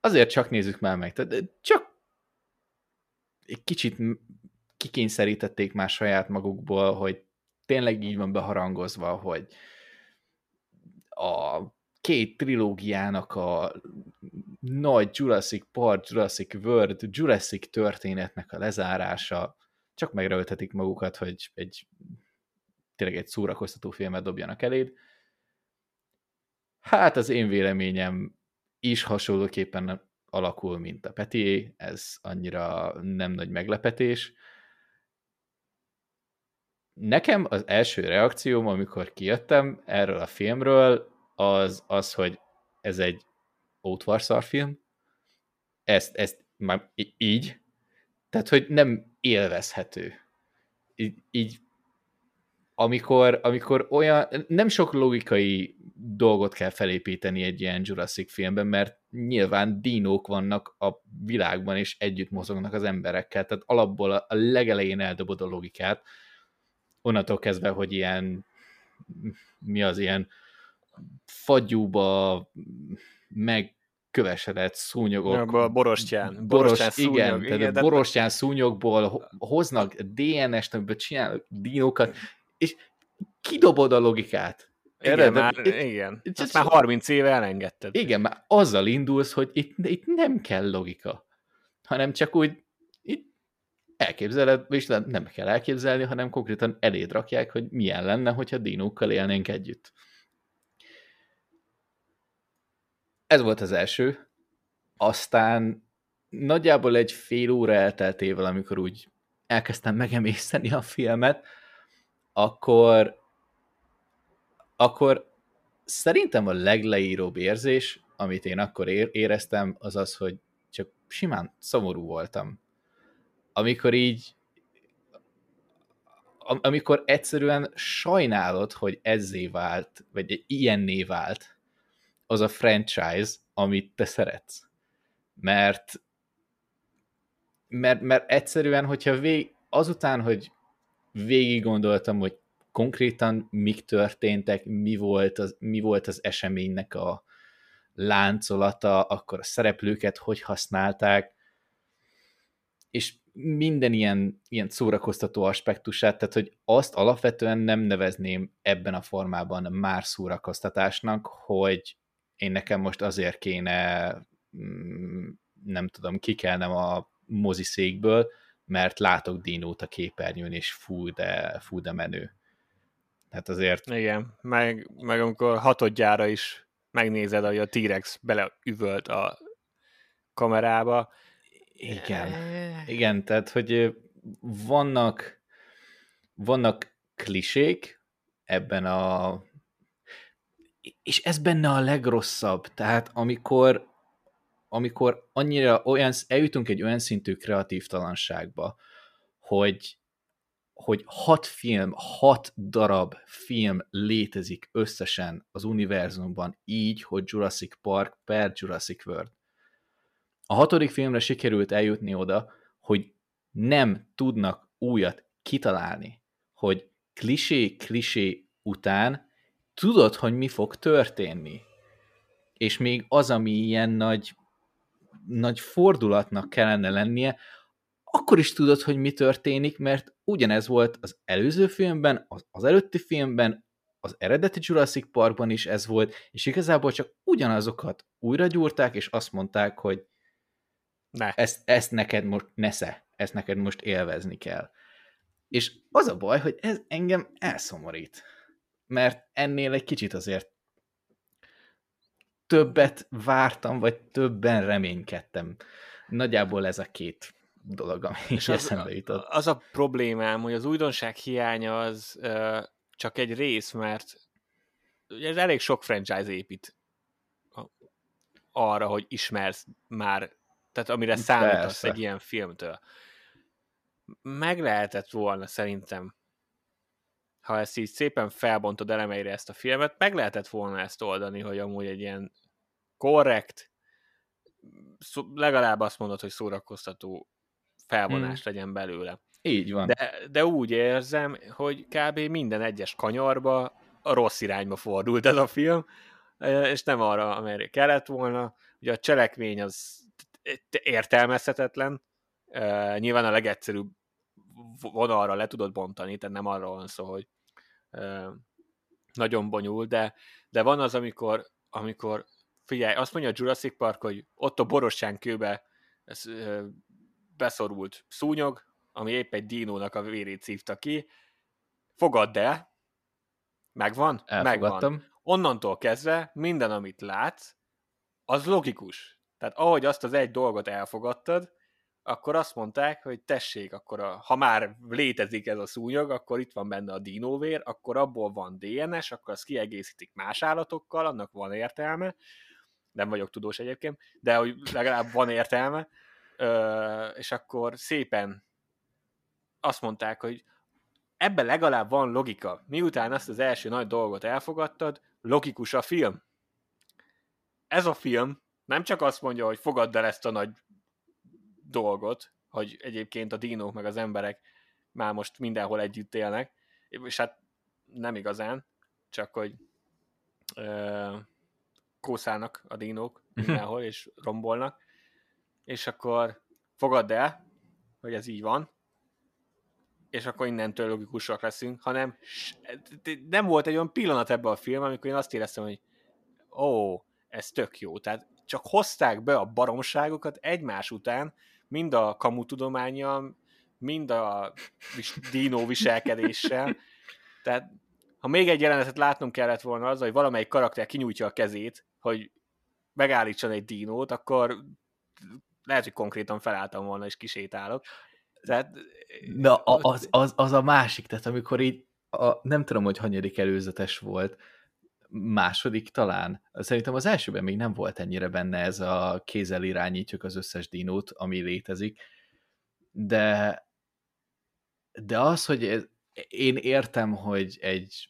azért csak nézzük már meg. Tehát csak egy kicsit kikényszerítették már saját magukból, hogy tényleg így van beharangozva, hogy a két trilógiának a nagy Jurassic Park, Jurassic World, Jurassic történetnek a lezárása, csak megröltetik magukat, hogy egy tényleg egy szórakoztató filmet dobjanak eléd. Hát az én véleményem is hasonlóképpen alakul, mint a Peti, ez annyira nem nagy meglepetés. Nekem az első reakcióm, amikor kijöttem erről a filmről, az az, hogy ez egy ótvarszar film. Ezt, ezt már így, tehát, hogy nem élvezhető. Így, így amikor, amikor olyan, nem sok logikai dolgot kell felépíteni egy ilyen Jurassic filmben, mert nyilván dinók vannak a világban, és együtt mozognak az emberekkel, tehát alapból a legelején eldobod a logikát, onnantól kezdve, hogy ilyen, mi az ilyen fagyúba meg kövesedett szúnyogok. A borostyán. Boros, borostyán szúnyog, igen, igen, tehát de... borostyán szúnyogból hoznak DNS-t, amiből csinálnak dinókat, és kidobod a logikát. Igen, Erre, már, itt, igen. Itt, hát már 30 éve elengedted. Igen, már azzal indulsz, hogy itt, itt nem kell logika, hanem csak úgy itt elképzeled, és nem kell elképzelni, hanem konkrétan eléd rakják, hogy milyen lenne, hogyha dinókkal élnénk együtt. Ez volt az első. Aztán nagyjából egy fél óra elteltével, amikor úgy elkezdtem megemészteni a filmet, akkor, akkor szerintem a legleíróbb érzés, amit én akkor éreztem, az az, hogy csak simán szomorú voltam. Amikor így amikor egyszerűen sajnálod, hogy ezzé vált, vagy ilyenné vált az a franchise, amit te szeretsz. Mert mert, mert egyszerűen, hogyha vég, azután, hogy végig gondoltam, hogy konkrétan mik történtek, mi volt az, mi volt az eseménynek a láncolata, akkor a szereplőket hogy használták, és minden ilyen, ilyen szórakoztató aspektusát, tehát hogy azt alapvetően nem nevezném ebben a formában már szórakoztatásnak, hogy én nekem most azért kéne, mm, nem tudom, kikelnem a moziszékből, mert látok dinót a képernyőn, és fú, de, fú, de menő. Hát azért... Igen, meg, meg amikor hatodjára is megnézed, hogy a T-Rex beleüvölt a kamerába. Igen, igen, tehát, hogy vannak vannak klisék ebben a és ez benne a legrosszabb, tehát amikor amikor annyira olyan, eljutunk egy olyan szintű kreatív talanságba, hogy, hogy hat film, hat darab film létezik összesen az univerzumban így, hogy Jurassic Park per Jurassic World. A hatodik filmre sikerült eljutni oda, hogy nem tudnak újat kitalálni, hogy klisé-klisé után tudod, hogy mi fog történni. És még az, ami ilyen nagy nagy fordulatnak kellene lennie, akkor is tudod, hogy mi történik, mert ugyanez volt az előző filmben, az, az előtti filmben, az eredeti Jurassic Parkban is ez volt, és igazából csak ugyanazokat újra gyúrták, és azt mondták, hogy ne. Ezt, ezt neked most nesze, ezt neked most élvezni kell. És az a baj, hogy ez engem elszomorít. Mert ennél egy kicsit azért többet vártam, vagy többen reménykedtem. Nagyjából ez a két dolog, ami és az, eszembe jutott. Az a problémám, hogy az újdonság hiánya az uh, csak egy rész, mert ez elég sok franchise épít arra, hogy ismersz már tehát amire számítasz egy ilyen filmtől. Meg lehetett volna szerintem, ha ezt így szépen felbontod elemeire ezt a filmet, meg lehetett volna ezt oldani, hogy amúgy egy ilyen korrekt, legalább azt mondod, hogy szórakoztató felvonás hmm. legyen belőle. Így van. De, de úgy érzem, hogy kb. minden egyes kanyarba a rossz irányba fordult ez a film, és nem arra, amelyre kellett volna. Ugye a cselekmény az értelmezhetetlen, nyilván a legegyszerűbb vonalra le tudod bontani, tehát nem arról van szó, hogy nagyon bonyolult, de, de van az, amikor, amikor figyelj, azt mondja a Jurassic Park, hogy ott a borostyán kőbe ez, beszorult szúnyog, ami épp egy dinónak a vérét szívta ki, fogadd el, megvan? Elfogadtam. Megvan. Onnantól kezdve minden, amit látsz, az logikus. Tehát ahogy azt az egy dolgot elfogadtad, akkor azt mondták, hogy tessék, akkor a, ha már létezik ez a szúnyog, akkor itt van benne a dinóvér, akkor abból van DNS, akkor azt kiegészítik más állatokkal, annak van értelme, nem vagyok tudós egyébként, de hogy legalább van értelme, és akkor szépen azt mondták, hogy ebben legalább van logika. Miután ezt az első nagy dolgot elfogadtad, logikus a film. Ez a film nem csak azt mondja, hogy fogadd el ezt a nagy dolgot, hogy egyébként a dinók meg az emberek már most mindenhol együtt élnek, és hát nem igazán, csak hogy ö, kószálnak a dinók mindenhol, és rombolnak, és akkor fogadd el, hogy ez így van, és akkor innentől logikusak leszünk, hanem nem volt egy olyan pillanat ebben a film, amikor én azt éreztem, hogy ó, ez tök jó. Tehát csak hozták be a baromságokat egymás után, mind a kamutudományjal, mind a dino viselkedéssel. Tehát ha még egy jelenetet látnunk kellett volna az, hogy valamelyik karakter kinyújtja a kezét, hogy megállítson egy dinót, akkor lehet, hogy konkrétan felálltam volna és kisétálok. Tehát, Na, az, az, az a másik, tehát amikor így, a, nem tudom, hogy hanyadik előzetes volt, második talán. Szerintem az elsőben még nem volt ennyire benne ez a kézzel irányítjuk az összes dinót, ami létezik, de de az, hogy ez, én értem, hogy egy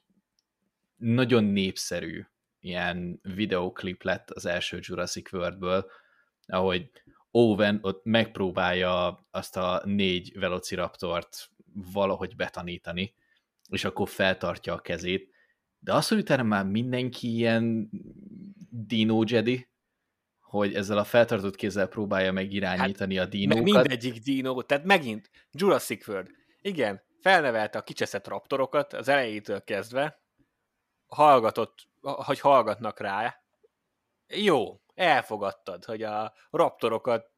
nagyon népszerű ilyen videoklip lett az első Jurassic Worldből, ahogy Owen ott megpróbálja azt a négy velociraptort valahogy betanítani, és akkor feltartja a kezét, de az, hogy utána már mindenki ilyen Dino Jedi, hogy ezzel a feltartott kézzel próbálja meg irányítani hát, a dinókat. Mindegyik dino, tehát megint Jurassic World. Igen, felnevelte a kicseszett raptorokat az elejétől kezdve, hallgatott, hogy hallgatnak rá. Jó, elfogadtad, hogy a raptorokat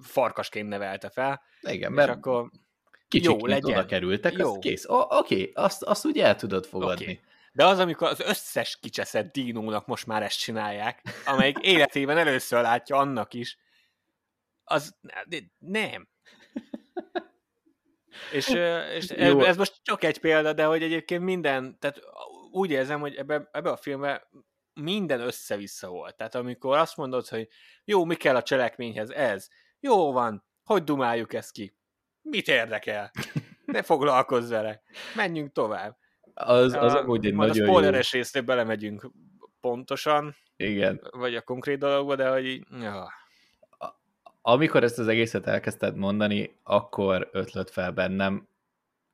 farkasként nevelte fel. Igen, mert akkor kicsit jó, legyen. oda kerültek, jó. az kész. Oké, okay, azt, azt úgy el tudod fogadni. Okay. De az, amikor az összes kicseszett dinónak most már ezt csinálják, amelyik életében először látja annak is, az nem. és, és ez, ez most csak egy példa, de hogy egyébként minden, tehát úgy érzem, hogy ebbe, ebbe a filmbe minden össze-vissza volt. Tehát amikor azt mondod, hogy jó, mi kell a cselekményhez, ez, jó van, hogy dumáljuk ezt ki? Mit érdekel? Ne foglalkozz vele. Menjünk tovább. Az, az amúgy egy nagyon a spoileres jó... részre belemegyünk pontosan. Igen. Vagy a konkrét dologba, de hogy így, ja. Amikor ezt az egészet elkezdted mondani, akkor ötlött fel bennem,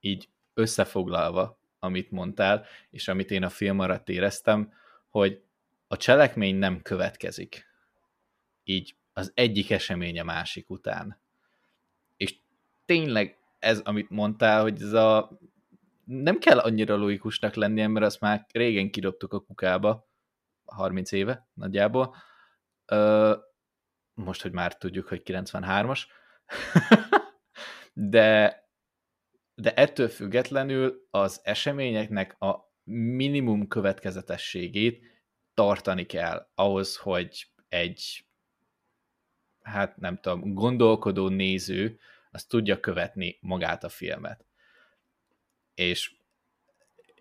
így összefoglalva, amit mondtál, és amit én a film alatt éreztem, hogy a cselekmény nem következik. Így az egyik esemény a másik után. És tényleg ez, amit mondtál, hogy ez a nem kell annyira logikusnak lennie, mert azt már régen kidobtuk a kukába, 30 éve nagyjából. Ö, most, hogy már tudjuk, hogy 93-as. de, de ettől függetlenül az eseményeknek a minimum következetességét tartani kell ahhoz, hogy egy hát nem tudom, gondolkodó néző az tudja követni magát a filmet és,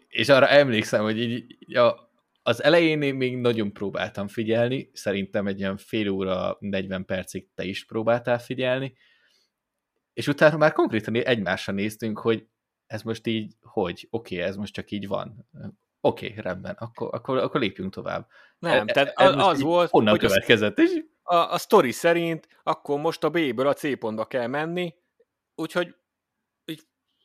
és arra emlékszem, hogy így a, az elején én még nagyon próbáltam figyelni, szerintem egy ilyen fél óra, 40 percig te is próbáltál figyelni, és utána már konkrétan egymásra néztünk, hogy ez most így, hogy, oké, okay, ez most csak így van. Oké, okay, rendben, akkor, akkor, akkor lépjünk tovább. Nem, e, tehát ez az volt, honnan hogy következett, és... A, a sztori szerint akkor most a B-ből a C pontba kell menni, úgyhogy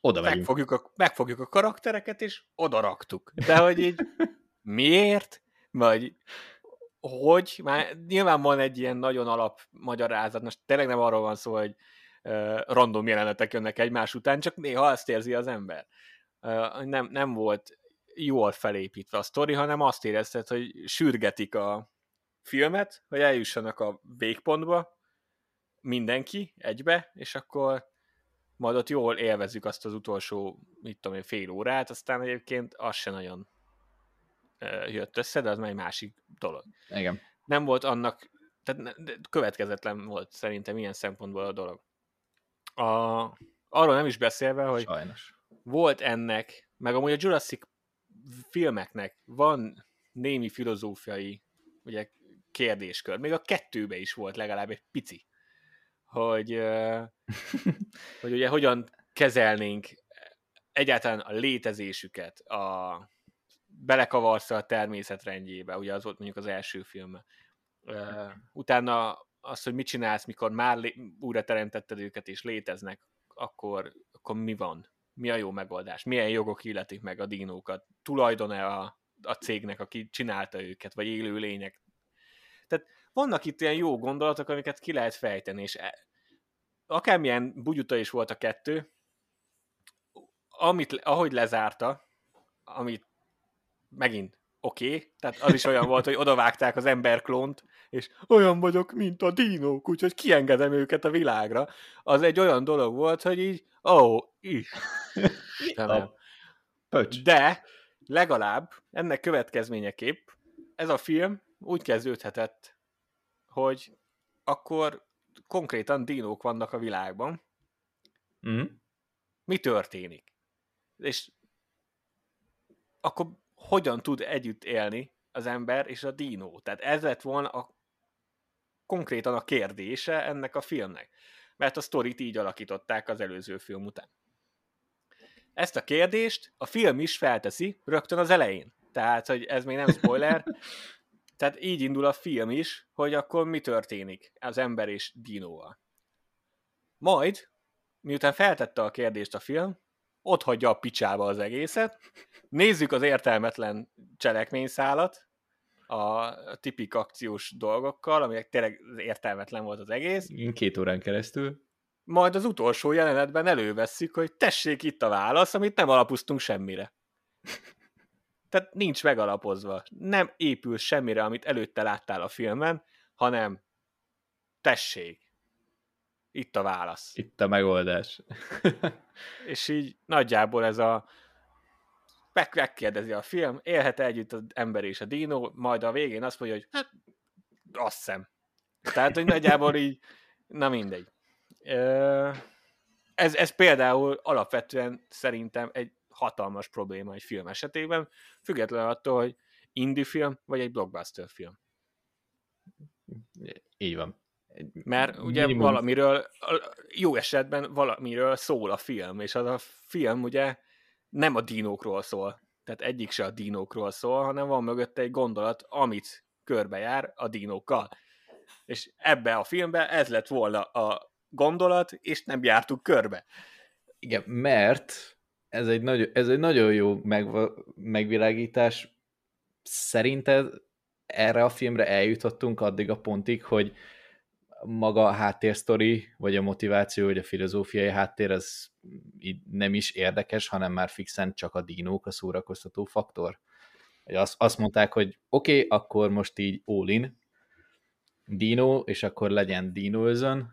oda megfogjuk a, megfogjuk a karaktereket, és oda raktuk. De hogy így miért? Vagy hogy? Már nyilván van egy ilyen nagyon alap magyarázat, most tényleg nem arról van szó, hogy uh, random jelenetek jönnek egymás után, csak néha azt érzi az ember. Uh, nem, nem volt jól felépítve a sztori, hanem azt érezted, hogy sürgetik a filmet, hogy eljussanak a végpontba mindenki egybe, és akkor majd ott jól élvezzük azt az utolsó, mit tudom én, fél órát, aztán egyébként az se nagyon jött össze, de az már egy másik dolog. Igen. Nem volt annak, tehát következetlen volt szerintem ilyen szempontból a dolog. A, arról nem is beszélve, hogy Sajnos. volt ennek, meg amúgy a Jurassic filmeknek van némi filozófiai ugye, kérdéskör. Még a kettőbe is volt legalább egy pici. Hogy, hogy ugye hogyan kezelnénk egyáltalán a létezésüket, a belekavarsz a természetrendjébe, ugye az volt mondjuk az első film. Utána az, hogy mit csinálsz, mikor már lé- újra teremtetted őket és léteznek, akkor, akkor mi van? Mi a jó megoldás? Milyen jogok illetik meg a dinókat? Tulajdon-e a, a cégnek, aki csinálta őket, vagy élő lények? Tehát vannak itt ilyen jó gondolatok, amiket ki lehet fejteni, és e, akármilyen bugyuta is volt a kettő, amit, ahogy lezárta, amit megint oké, okay. tehát az is olyan volt, hogy odavágták az emberklónt, és olyan vagyok, mint a dinók, úgyhogy kiengedem őket a világra. Az egy olyan dolog volt, hogy így, ó, oh, is. De legalább ennek következményeképp ez a film úgy kezdődhetett, hogy akkor konkrétan dinók vannak a világban. Mm. Mi történik? És akkor hogyan tud együtt élni az ember és a dínó. Tehát ez lett volna a, konkrétan a kérdése ennek a filmnek. Mert a sztorit így alakították az előző film után. Ezt a kérdést a film is felteszi rögtön az elején. Tehát, hogy ez még nem spoiler. Tehát így indul a film is, hogy akkor mi történik az ember és dinóval. Majd, miután feltette a kérdést a film, ott hagyja a picsába az egészet, nézzük az értelmetlen cselekményszálat, a tipik akciós dolgokkal, amelyek tényleg értelmetlen volt az egész. Két órán keresztül. Majd az utolsó jelenetben elővesszük, hogy tessék itt a válasz, amit nem alapoztunk semmire. Tehát nincs megalapozva. Nem épül semmire, amit előtte láttál a filmen, hanem tessék, itt a válasz. Itt a megoldás. és így nagyjából ez a megkérdezi a film, élhet együtt az ember és a dino, majd a végén azt mondja, hogy hát azt szem. Tehát, hogy nagyjából így, na mindegy. Ez, ez például alapvetően szerintem egy hatalmas probléma egy film esetében, függetlenül attól, hogy indie film, vagy egy blockbuster film. Így van. Mert ugye minimum. valamiről, jó esetben valamiről szól a film, és az a film ugye nem a dinókról szól. Tehát egyik se a dinókról szól, hanem van mögötte egy gondolat, amit körbejár a dinókkal. És ebbe a filmbe ez lett volna a gondolat, és nem jártuk körbe. Igen, mert ez egy, nagy, ez egy nagyon jó meg, megvilágítás. Szerinted erre a filmre eljutottunk addig a pontig, hogy maga a háttérsztori, vagy a motiváció, vagy a filozófiai háttér, így nem is érdekes, hanem már fixen csak a dinók a szórakoztató faktor. Azt, azt mondták, hogy oké, okay, akkor most így all in, dino, és akkor legyen dinoözön.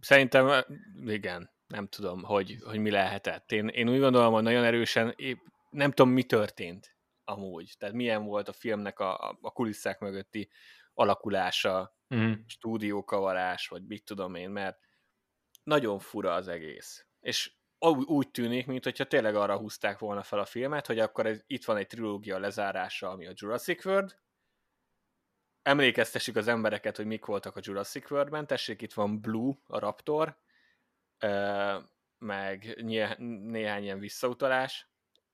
Szerintem igen, nem tudom, hogy, hogy mi lehetett. Én, én úgy gondolom, hogy nagyon erősen, épp, nem tudom, mi történt amúgy. Tehát milyen volt a filmnek a, a kulisszák mögötti alakulása, mm. stúdiókavarás, vagy mit tudom én, mert nagyon fura az egész. És úgy tűnik, mintha tényleg arra húzták volna fel a filmet, hogy akkor ez, itt van egy trilógia lezárása, ami a Jurassic World, emlékeztessük az embereket, hogy mik voltak a Jurassic World-ben, tessék, itt van Blue, a Raptor, meg néhány ilyen visszautalás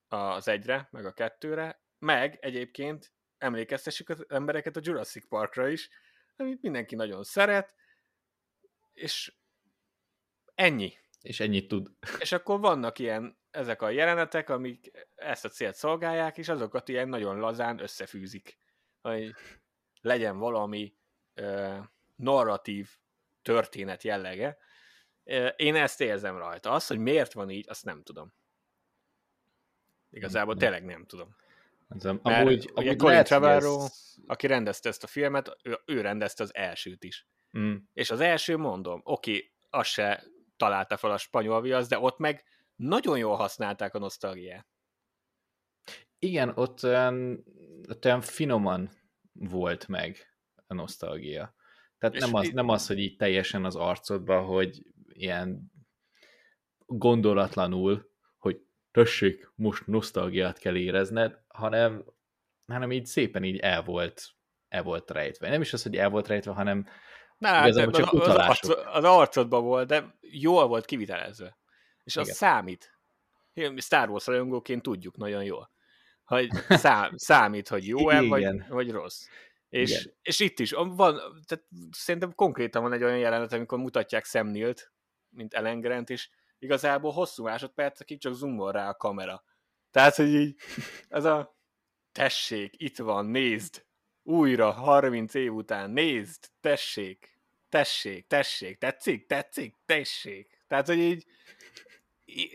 az egyre, meg a kettőre, meg egyébként emlékeztessük az embereket a Jurassic Parkra is, amit mindenki nagyon szeret, és ennyi. És ennyit tud. És akkor vannak ilyen, ezek a jelenetek, amik ezt a célt szolgálják, és azokat ilyen nagyon lazán összefűzik. Hogy legyen valami uh, narratív történet jellege. Én ezt érzem rajta. Az, hogy miért van így, azt nem tudom. Igazából tényleg nem tudom. Amúgy, Mert, amúgy ugye Colin Trevorrow, ez... aki rendezte ezt a filmet, ő, ő rendezte az elsőt is. Mm. És az első, mondom, oké, okay, az se találta fel a spanyol viasz, de ott meg nagyon jól használták a nosztalgiát. Igen, ott olyan, ott olyan finoman volt meg a nosztalgia. Tehát nem az, nem az, hogy így teljesen az arcodba, hogy ilyen gondolatlanul, hogy tessék, most nosztalgiát kell érezned, hanem, hanem így szépen így el volt, el volt rejtve. Nem is az, hogy el volt rejtve, hanem Na, igazából csak az, utalások. Az, az arcodban volt, de jól volt kivitelezve. És az Igen. számít. Star Wars rajongóként tudjuk nagyon jól hogy szám, számít, hogy jó-e, vagy, vagy rossz. És, és itt is van, tehát szerintem konkrétan van egy olyan jelenet, amikor mutatják Sam mint Ellen Grant, és igazából hosszú másodpercekig csak zoomol rá a kamera. Tehát, hogy így, ez a tessék, itt van, nézd, újra, 30 év után, nézd, tessék, tessék, tessék, tetszik, tetszik, tessék. Tehát, hogy így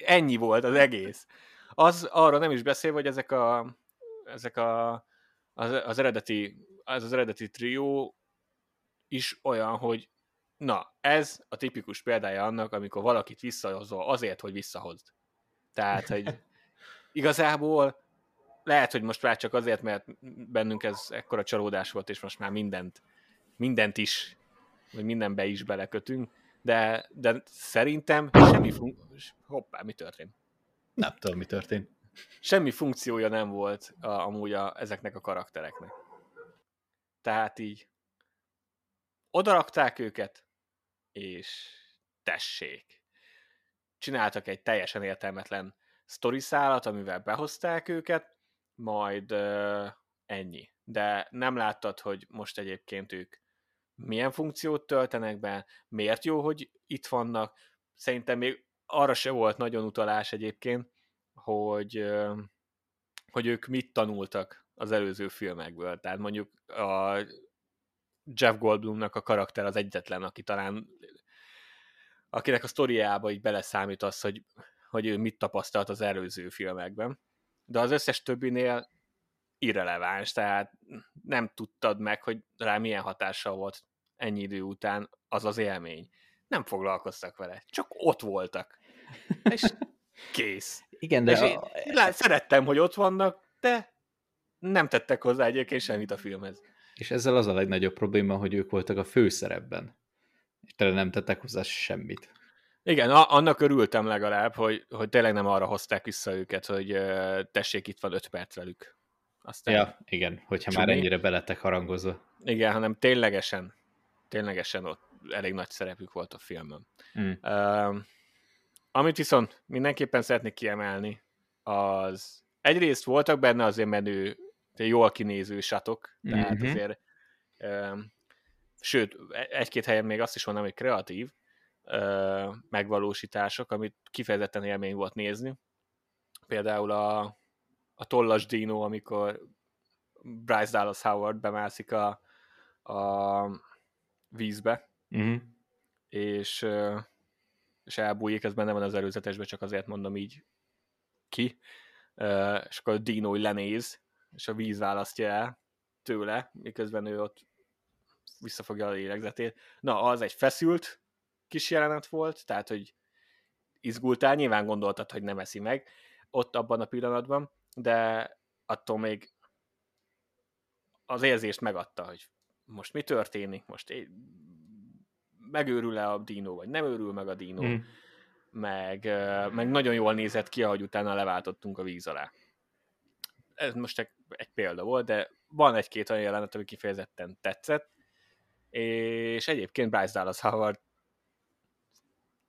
ennyi volt az egész. Az arra nem is beszél, hogy ezek a, ezek a az, az eredeti az, az eredeti trió is olyan, hogy na, ez a tipikus példája annak, amikor valakit visszahozol azért, hogy visszahozd. Tehát, hogy igazából lehet, hogy most már csak azért, mert bennünk ez ekkora csalódás volt, és most már mindent, mindent is, vagy mindenbe is belekötünk, de, de szerintem semmi fun... Hoppá, mi történt? Nem tudom, mi történt. Semmi funkciója nem volt a, amúgy a, ezeknek a karaktereknek. Tehát így odarakták őket, és tessék. Csináltak egy teljesen értelmetlen sztori szállat, amivel behozták őket, majd uh, ennyi. De nem láttad, hogy most egyébként ők milyen funkciót töltenek be, miért jó, hogy itt vannak. Szerintem még arra se volt nagyon utalás egyébként, hogy, hogy ők mit tanultak az előző filmekből. Tehát mondjuk a Jeff Goldblumnak a karakter az egyetlen, aki talán akinek a sztoriába így beleszámít az, hogy, hogy ő mit tapasztalt az előző filmekben. De az összes többinél irreleváns, tehát nem tudtad meg, hogy rá milyen hatással volt ennyi idő után az az élmény. Nem foglalkoztak vele, csak ott voltak. És kész. Igen, de... És a... én, lát, szerettem, hogy ott vannak, de nem tettek hozzá egyébként semmit a filmhez. És ezzel az a legnagyobb probléma, hogy ők voltak a főszerepben. És tényleg nem tettek hozzá semmit. Igen, annak örültem legalább, hogy, hogy tényleg nem arra hozták vissza őket, hogy uh, tessék, itt van öt perc velük. Aztán ja, igen, hogyha csumi. már ennyire belettek harangozva. Igen, hanem ténylegesen, ténylegesen ott elég nagy szerepük volt a filmben. Mm. Uh, amit viszont mindenképpen szeretnék kiemelni, az egyrészt voltak benne azért menő, jól kinéző satok, tehát mm-hmm. azért um, sőt, egy-két helyen még azt is mondom, hogy kreatív uh, megvalósítások, amit kifejezetten élmény volt nézni. Például a, a tollas dino, amikor Bryce Dallas Howard bemászik a, a vízbe, mm-hmm. és és elbújik, ez benne van az előzetesben, csak azért mondom így ki, és akkor a Dino lenéz, és a víz választja el tőle, miközben ő ott visszafogja a lélegzetét. Na, az egy feszült kis jelenet volt, tehát, hogy izgultál, nyilván gondoltad, hogy nem eszi meg ott abban a pillanatban, de attól még az érzést megadta, hogy most mi történik, most megőrül-e a dino, vagy nem őrül meg a dino. Mm. meg, meg nagyon jól nézett ki, ahogy utána leváltottunk a víz alá. Ez most egy, egy példa volt, de van egy-két olyan jelenet, ami kifejezetten tetszett, és egyébként Bryce Dallas Howard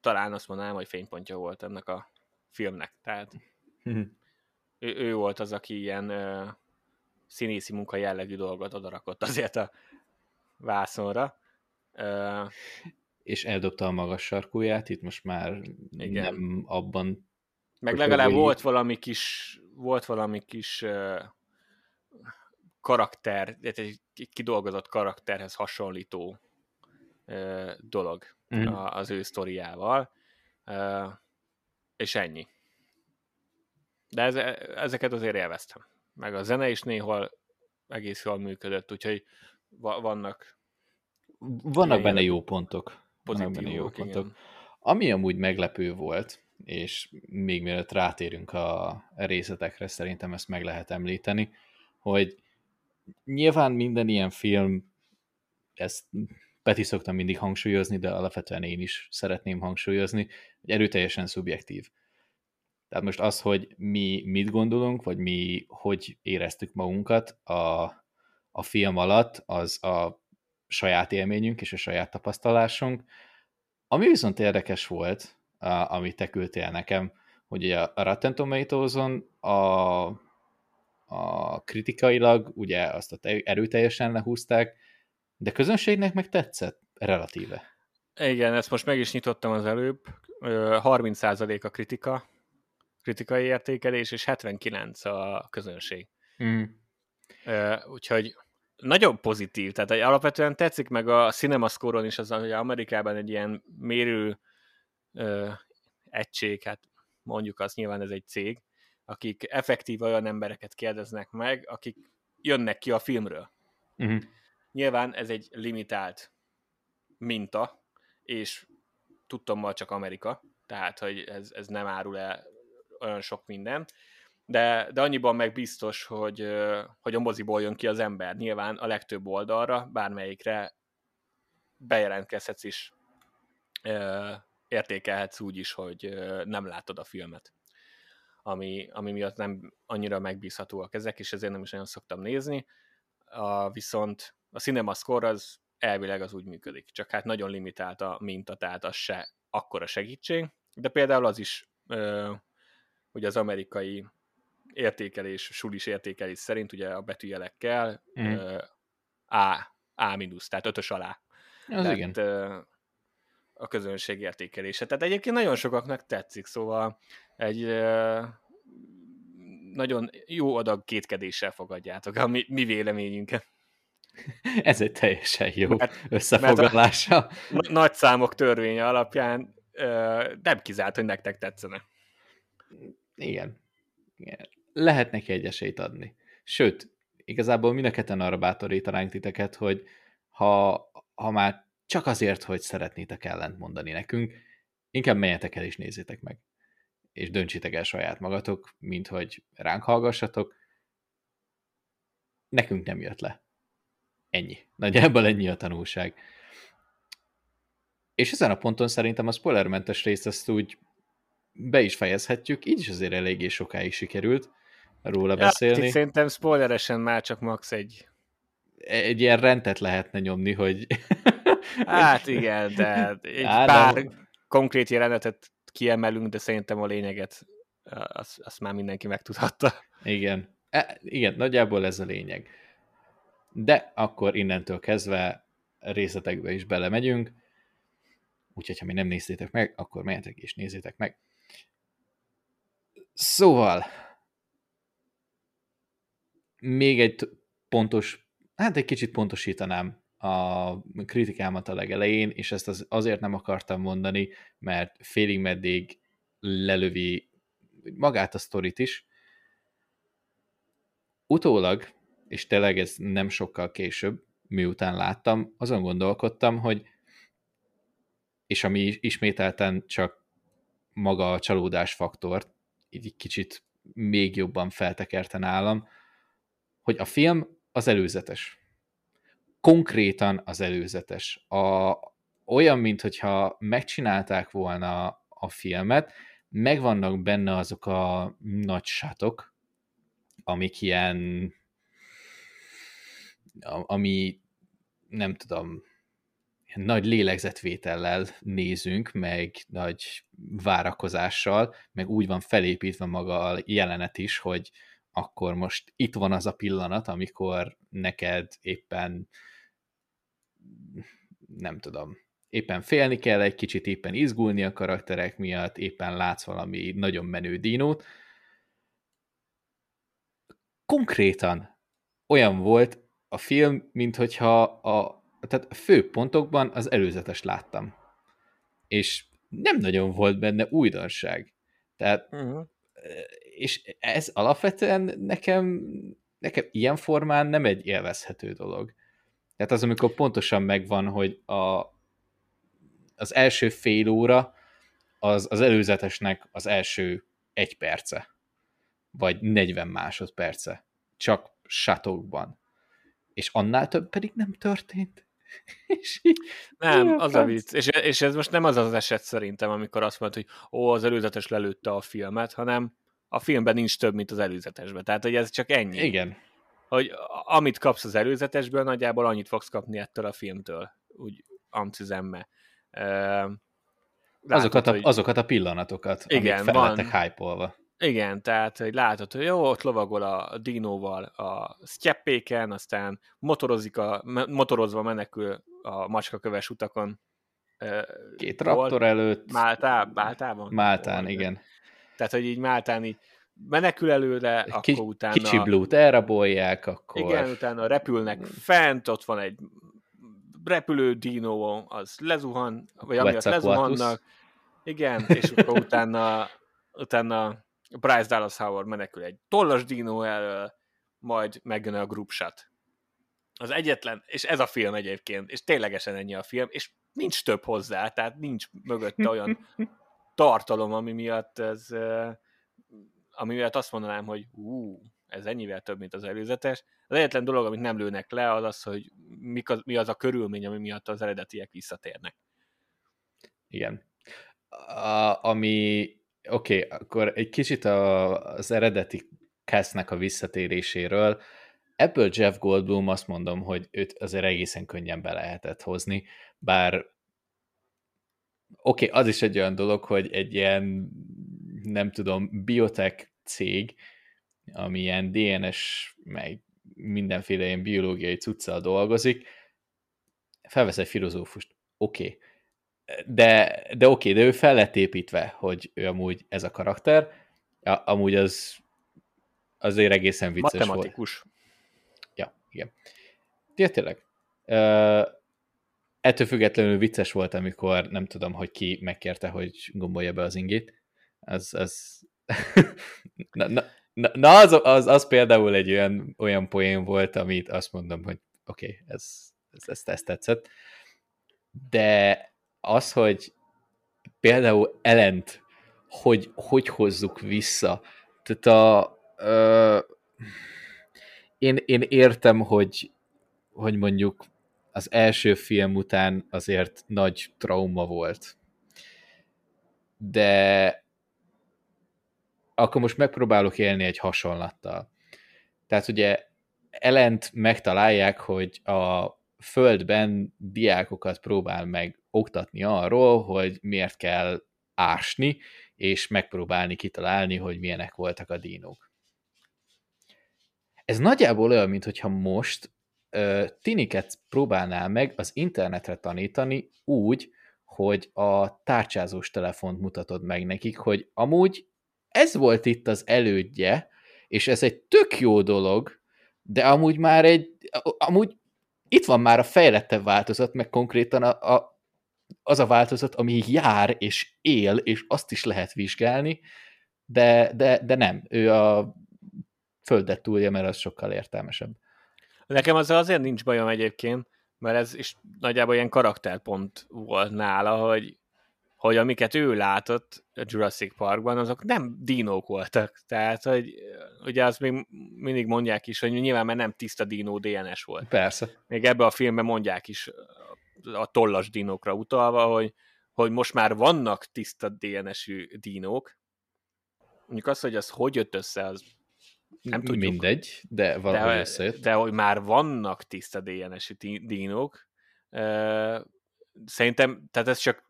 talán azt mondanám, hogy fénypontja volt ennek a filmnek. Tehát ő, ő volt az, aki ilyen uh, színészi munka jellegű dolgot odarakott azért a vászonra. Uh, és eldobta a magas sarkúját, itt most már igen. nem abban... Meg legalább volt valami kis, volt valami kis uh, karakter, egy kidolgozott karakterhez hasonlító dolog mm. a, az ő sztoriával, és ennyi. De ez, ezeket azért élveztem. Meg a zene is néhol egész jól működött, úgyhogy vannak vannak benne jó pontok. Vannak benne jó pontok. Igen. Ami amúgy meglepő volt, és még mielőtt rátérünk a részletekre, szerintem ezt meg lehet említeni, hogy nyilván minden ilyen film, ezt Peti szoktam mindig hangsúlyozni, de alapvetően én is szeretném hangsúlyozni, hogy erőteljesen szubjektív. Tehát most az, hogy mi mit gondolunk, vagy mi hogy éreztük magunkat a, a film alatt, az a saját élményünk és a saját tapasztalásunk. Ami viszont érdekes volt, amit te küldtél nekem, hogy a Rotten tomatoes a, a kritikailag ugye azt a erőteljesen lehúzták, de közönségnek meg tetszett relatíve. Igen, ezt most meg is nyitottam az előbb. 30% a kritika, kritikai értékelés, és 79 a közönség. Mm. Úgyhogy nagyon pozitív, tehát alapvetően tetszik meg a CinemaScore-on is az, hogy Amerikában egy ilyen mérő ö, egység, hát mondjuk azt nyilván ez egy cég, akik effektív olyan embereket kérdeznek meg, akik jönnek ki a filmről. Uh-huh. Nyilván ez egy limitált minta, és tudtommal csak Amerika, tehát hogy ez, ez nem árul el olyan sok minden, de, de annyiban meg biztos, hogy, hogy a moziból jön ki az ember. Nyilván a legtöbb oldalra, bármelyikre bejelentkezhetsz is, értékelhetsz úgy is, hogy nem látod a filmet. Ami, ami miatt nem annyira megbízhatóak ezek, és ezért nem is nagyon szoktam nézni. A, viszont a Cinema Score az elvileg az úgy működik, csak hát nagyon limitált a minta, tehát az se akkora segítség, de például az is, hogy az amerikai értékelés, sulis értékelés szerint ugye a betűjelekkel mm. A, A mínusz, tehát ötös alá. Az tehát, igen. a közönség értékelése. Tehát egyébként nagyon sokaknak tetszik, szóval egy nagyon jó adag kétkedéssel fogadjátok a mi, mi véleményünket. Ez egy teljesen jó mert, összefoglalása. Mert a nagy számok törvénye alapján nem kizárt, hogy nektek tetszene. Igen. Igen lehet neki egy esélyt adni. Sőt, igazából mind a ketten arra bátorítanánk titeket, hogy ha, ha már csak azért, hogy szeretnétek ellent mondani nekünk, inkább menjetek el és nézzétek meg. És döntsétek el saját magatok, mint hogy ránk hallgassatok. Nekünk nem jött le. Ennyi. Nagyjából ennyi a tanulság. És ezen a ponton szerintem a spoilermentes részt ezt úgy be is fejezhetjük, így is azért eléggé sokáig sikerült róla ja, beszélni. Szerintem spoileresen már csak max egy... Egy ilyen rendet lehetne nyomni, hogy... hát igen, de egy Á, pár nem. konkrét jelenetet kiemelünk, de szerintem a lényeget azt, azt már mindenki megtudhatta. Igen. E, igen, nagyjából ez a lényeg. De akkor innentől kezdve részletekbe is belemegyünk, úgyhogy ha mi nem néztétek meg, akkor menjetek és nézzétek meg. Szóval, még egy pontos, hát egy kicsit pontosítanám a kritikámat a legelején, és ezt az, azért nem akartam mondani, mert félig meddig lelövi magát a sztorit is. Utólag, és tényleg ez nem sokkal később, miután láttam, azon gondolkodtam, hogy és ami ismételten csak maga a csalódás faktort, így kicsit még jobban feltekerte nálam, hogy a film az előzetes. Konkrétan az előzetes. A, olyan, mintha megcsinálták volna a filmet. Megvannak benne azok a nagy sátok, amik ilyen ami nem tudom, nagy lélegzetvétellel nézünk, meg nagy várakozással, meg úgy van felépítve maga a jelenet is, hogy akkor most itt van az a pillanat, amikor neked éppen nem tudom, éppen félni kell egy kicsit, éppen izgulni a karakterek miatt, éppen látsz valami nagyon menő dinót. Konkrétan olyan volt a film, mint hogyha a, tehát a fő pontokban az előzetes láttam. És nem nagyon volt benne újdonság. Tehát, uh-huh. és ez alapvetően nekem, nekem ilyen formán nem egy élvezhető dolog. Tehát az, amikor pontosan megvan, hogy a, az első fél óra az, az előzetesnek az első egy perce, vagy 40 másodperce, csak satokban. És annál több pedig nem történt. és így, nem, az a vicc. És, és ez most nem az az eset szerintem, amikor azt mondod, hogy ó, az előzetes lelőtte a filmet, hanem a filmben nincs több, mint az előzetesben. Tehát, hogy ez csak ennyi. Igen. Hogy amit kapsz az előzetesből, nagyjából annyit fogsz kapni ettől a filmtől. Úgy amcizemme. Látod, azokat, a, hogy... azokat a pillanatokat, igen, amik fel lettek hype igen, tehát hogy látod, hogy jó, ott lovagol a dinóval a sztyeppéken, aztán motorozik a, motorozva menekül a macskaköves utakon. Két raptor előtt. Máltá, Máltában? Máltán, Hol, igen. Tehát, hogy így Máltán így menekül előre, Ki, akkor utána... Kicsi blue elrabolják, akkor... Igen, utána repülnek fent, ott van egy repülő dinó, az lezuhan, vagy amiatt lezuhannak. Igen, és akkor utána, utána Bryce Dallas Howard menekül egy tollas dino elől, majd megjön a group shot. Az egyetlen, és ez a film egyébként, és ténylegesen ennyi a film, és nincs több hozzá, tehát nincs mögötte olyan tartalom, ami miatt ez, ami azt mondanám, hogy ú, ez ennyivel több, mint az előzetes. Az egyetlen dolog, amit nem lőnek le, az az, hogy az, mi az a körülmény, ami miatt az eredetiek visszatérnek. Igen. A, ami Oké, okay, akkor egy kicsit a, az eredeti castnek a visszatéréséről. Ebből Jeff Goldblum azt mondom, hogy őt azért egészen könnyen be lehetett hozni, bár oké, okay, az is egy olyan dolog, hogy egy ilyen, nem tudom, biotech cég, ami ilyen DNS, meg mindenféle ilyen biológiai cuccal dolgozik, felvesz egy filozófust. Oké, okay de, de oké, de ő fel lett építve, hogy ő amúgy ez a karakter, amúgy az azért egészen vicces Matematikus. volt. Ja, igen. Ja, tényleg. Uh, ettől függetlenül vicces volt, amikor nem tudom, hogy ki megkérte, hogy gombolja be az ingét. Az, az... na, na, na, az, az, az, például egy olyan, olyan poén volt, amit azt mondom, hogy oké, okay, ez, ez, ez, ez tetszett. De az, hogy például ellent, hogy hogy hozzuk vissza. Tehát a, ö, én, én értem, hogy, hogy mondjuk az első film után azért nagy trauma volt. De akkor most megpróbálok élni egy hasonlattal. Tehát ugye ellent megtalálják, hogy a földben diákokat próbál meg oktatni arról, hogy miért kell ásni, és megpróbálni kitalálni, hogy milyenek voltak a dínók. Ez nagyjából olyan, mintha most ö, tiniket próbálnál meg az internetre tanítani úgy, hogy a tárcsázós telefont mutatod meg nekik, hogy amúgy ez volt itt az elődje, és ez egy tök jó dolog, de amúgy már egy, amúgy itt van már a fejlettebb változat, meg konkrétan a, a az a változat, ami jár és él, és azt is lehet vizsgálni, de, de, de nem. Ő a földet túlja, mert az sokkal értelmesebb. Nekem azzal azért nincs bajom egyébként, mert ez is nagyjából ilyen karakterpont volt nála, hogy, hogy amiket ő látott a Jurassic Parkban, azok nem dinók voltak. Tehát, hogy ugye azt még mindig mondják is, hogy nyilván mert nem tiszta dinó DNS volt. Persze. Még ebbe a filmben mondják is a tollas dinókra utalva, hogy, hogy most már vannak tiszta DNS-ű dinók. Mondjuk az, hogy az hogy jött össze, az nem tudjuk. Mindegy, de valahogy de, összejött. de hogy már vannak tiszta DNS-ű dinók, szerintem, tehát ez csak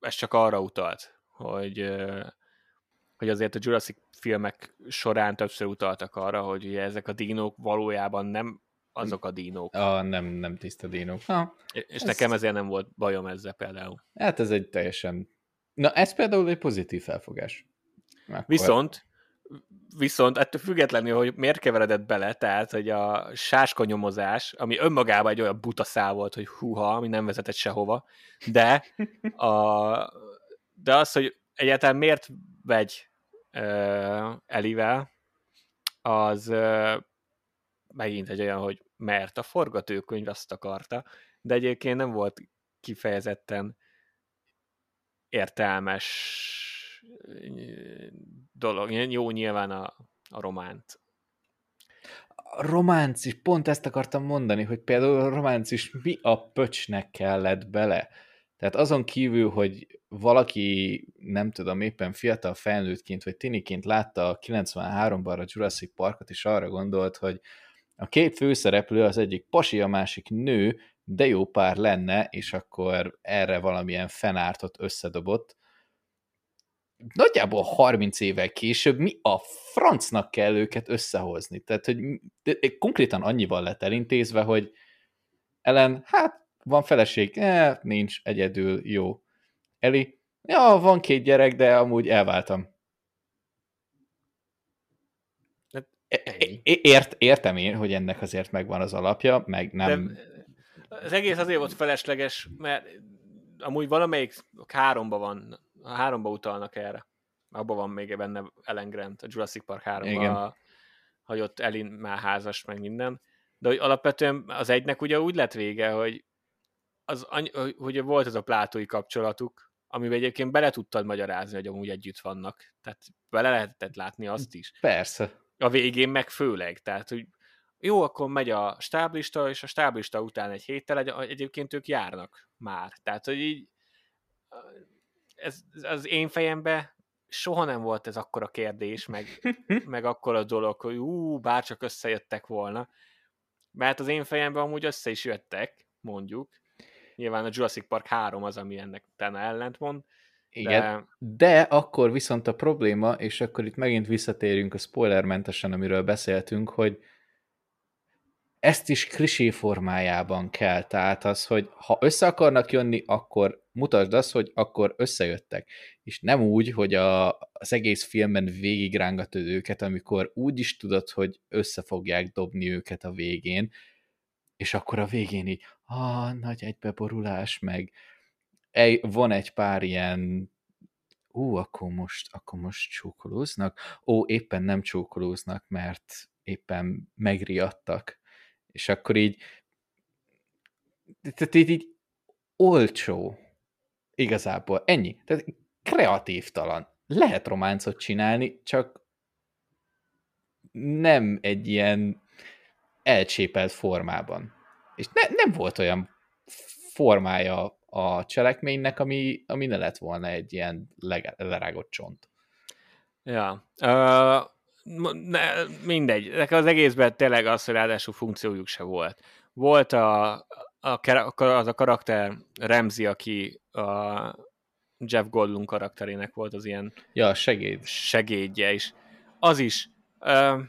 ez csak arra utalt, hogy, hogy azért a Jurassic filmek során többször utaltak arra, hogy ugye ezek a dinók valójában nem azok a dinók. A, nem, nem tiszta dinók. Ha, és ez... nekem ezért nem volt bajom ezzel például. Hát ez egy teljesen... Na, ez például egy pozitív felfogás. Akkor... Viszont, viszont ettől függetlenül, hogy miért keveredett bele, tehát, hogy a sáskonyomozás, ami önmagában egy olyan buta szál volt, hogy húha, ami nem vezetett sehova, de, a, de az, hogy egyáltalán miért vegy uh, Elivel, az uh, megint egy olyan, hogy mert a forgatókönyv azt akarta, de egyébként nem volt kifejezetten értelmes dolog. Jó nyilván a, a románt. A románc is, pont ezt akartam mondani, hogy például a románc is mi a pöcsnek kellett bele. Tehát azon kívül, hogy valaki, nem tudom, éppen fiatal felnőttként vagy tiniként látta a 93-ban a Jurassic Parkot, és arra gondolt, hogy a két főszereplő az egyik pasi, a másik nő, de jó pár lenne, és akkor erre valamilyen fenártot összedobott, nagyjából 30 évvel később mi a francnak kell őket összehozni? Tehát, hogy konkrétan annyival lett elintézve, hogy Ellen, hát van feleség, eh, nincs, egyedül, jó. Eli, ja, van két gyerek, de amúgy elváltam. Hát, ért, értem én, hogy ennek azért megvan az alapja, meg nem... De az egész azért volt felesleges, mert amúgy valamelyik háromba van a háromba utalnak erre. Abban van még benne Ellen Grant, a Jurassic Park 3 hogy ott Elin már házas, meg minden. De hogy alapvetően az egynek ugye úgy lett vége, hogy, az, hogy volt ez a plátói kapcsolatuk, amiben egyébként bele tudtad magyarázni, hogy amúgy együtt vannak. Tehát bele lehetett látni azt is. Persze. A végén meg főleg. Tehát, hogy jó, akkor megy a stáblista, és a stáblista után egy héttel egyébként ők járnak már. Tehát, hogy így ez, az én fejembe soha nem volt ez akkora kérdés, meg, meg akkora dolog, hogy ú, bárcsak összejöttek volna. Mert az én fejemben amúgy össze is jöttek, mondjuk. Nyilván a Jurassic Park 3 az, ami ennek utána ellentmond. Igen, de... de akkor viszont a probléma, és akkor itt megint visszatérünk a spoilermentesen, amiről beszéltünk, hogy ezt is klisé formájában kell, tehát az, hogy ha össze akarnak jönni, akkor mutasd azt, hogy akkor összejöttek. És nem úgy, hogy a, az egész filmben végigrángatod őket, amikor úgy is tudod, hogy össze fogják dobni őket a végén, és akkor a végén így, ah, nagy egybeborulás, meg van egy pár ilyen ú, akkor most, akkor most csókolóznak, ó, éppen nem csókolóznak, mert éppen megriadtak, és akkor így tehát így, így olcsó igazából, ennyi. Tehát kreatív talan. Lehet románcot csinálni, csak nem egy ilyen elcsépelt formában. És ne, nem volt olyan formája a cselekménynek, ami, ami ne lett volna egy ilyen lerágott csont. Ja. Uh, ne, mindegy. Nekem az egészben tényleg az, hogy ráadásul funkciójuk se volt. Volt a, a, az a karakter Remzi, aki a Jeff Goldblum karakterének volt az ilyen ja, segéd. segédje is. Az is. Uh,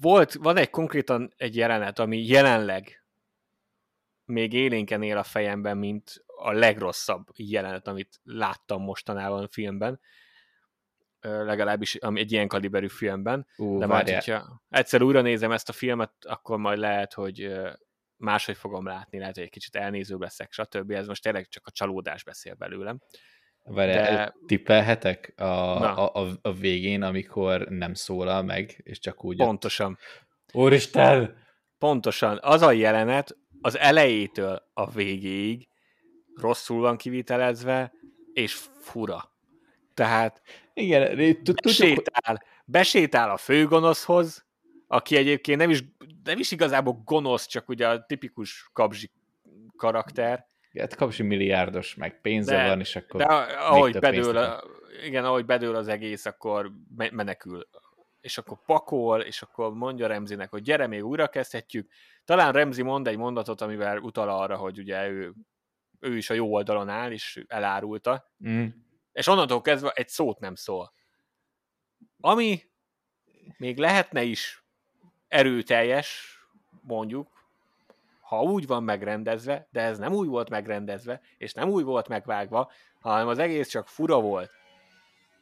volt, van egy konkrétan egy jelenet, ami jelenleg még élénken él a fejemben, mint a legrosszabb jelenet, amit láttam mostanában a filmben legalábbis egy ilyen kaliberű filmben. Uh, de majd, hogyha egyszer újra nézem ezt a filmet, akkor majd lehet, hogy máshogy fogom látni, lehet, hogy egy kicsit elnézőbb leszek, stb. Ez most tényleg csak a csalódás beszél belőlem. Várj, de... tippelhetek a, a, a, a végén, amikor nem szólal meg, és csak úgy... Pontosan. Úristen! Pontosan. Az a jelenet az elejétől a végéig rosszul van kivitelezve, és fura. Tehát igen, besétál, besétál a főgonoszhoz, aki egyébként nem is, nem is igazából gonosz, csak ugye a tipikus kabzsi karakter. hát kapsi milliárdos, meg pénze De- van, és akkor De ahogy bedől, a, igen, ahogy bedől az egész, akkor me- menekül. És akkor pakol, és akkor mondja Remzinek, hogy gyere, még újra kezdhetjük. Talán Remzi mond egy mondatot, amivel utal arra, hogy ugye ő, ő is a jó oldalon áll, és elárulta. Mm. És onnantól kezdve egy szót nem szól. Ami még lehetne is erőteljes, mondjuk, ha úgy van megrendezve, de ez nem úgy volt megrendezve, és nem úgy volt megvágva, hanem az egész csak fura volt.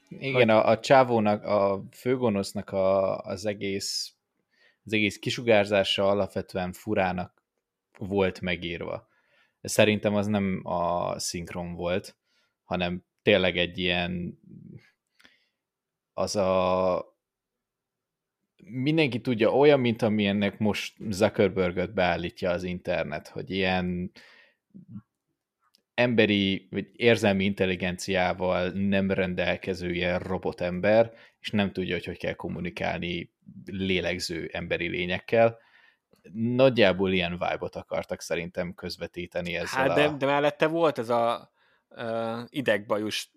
Igen, a, a csávónak, a főgonosznak a, az egész az egész kisugárzása alapvetően furának volt megírva. Szerintem az nem a szinkron volt, hanem tényleg egy ilyen az a mindenki tudja, olyan, mint amilyennek most Zuckerbergöt beállítja az internet, hogy ilyen emberi, vagy érzelmi intelligenciával nem rendelkező ilyen robotember, és nem tudja, hogy hogy kell kommunikálni lélegző emberi lényekkel. Nagyjából ilyen vibe-ot akartak szerintem közvetíteni ezzel Hát de, a... de mellette volt ez a uh, idegbajus,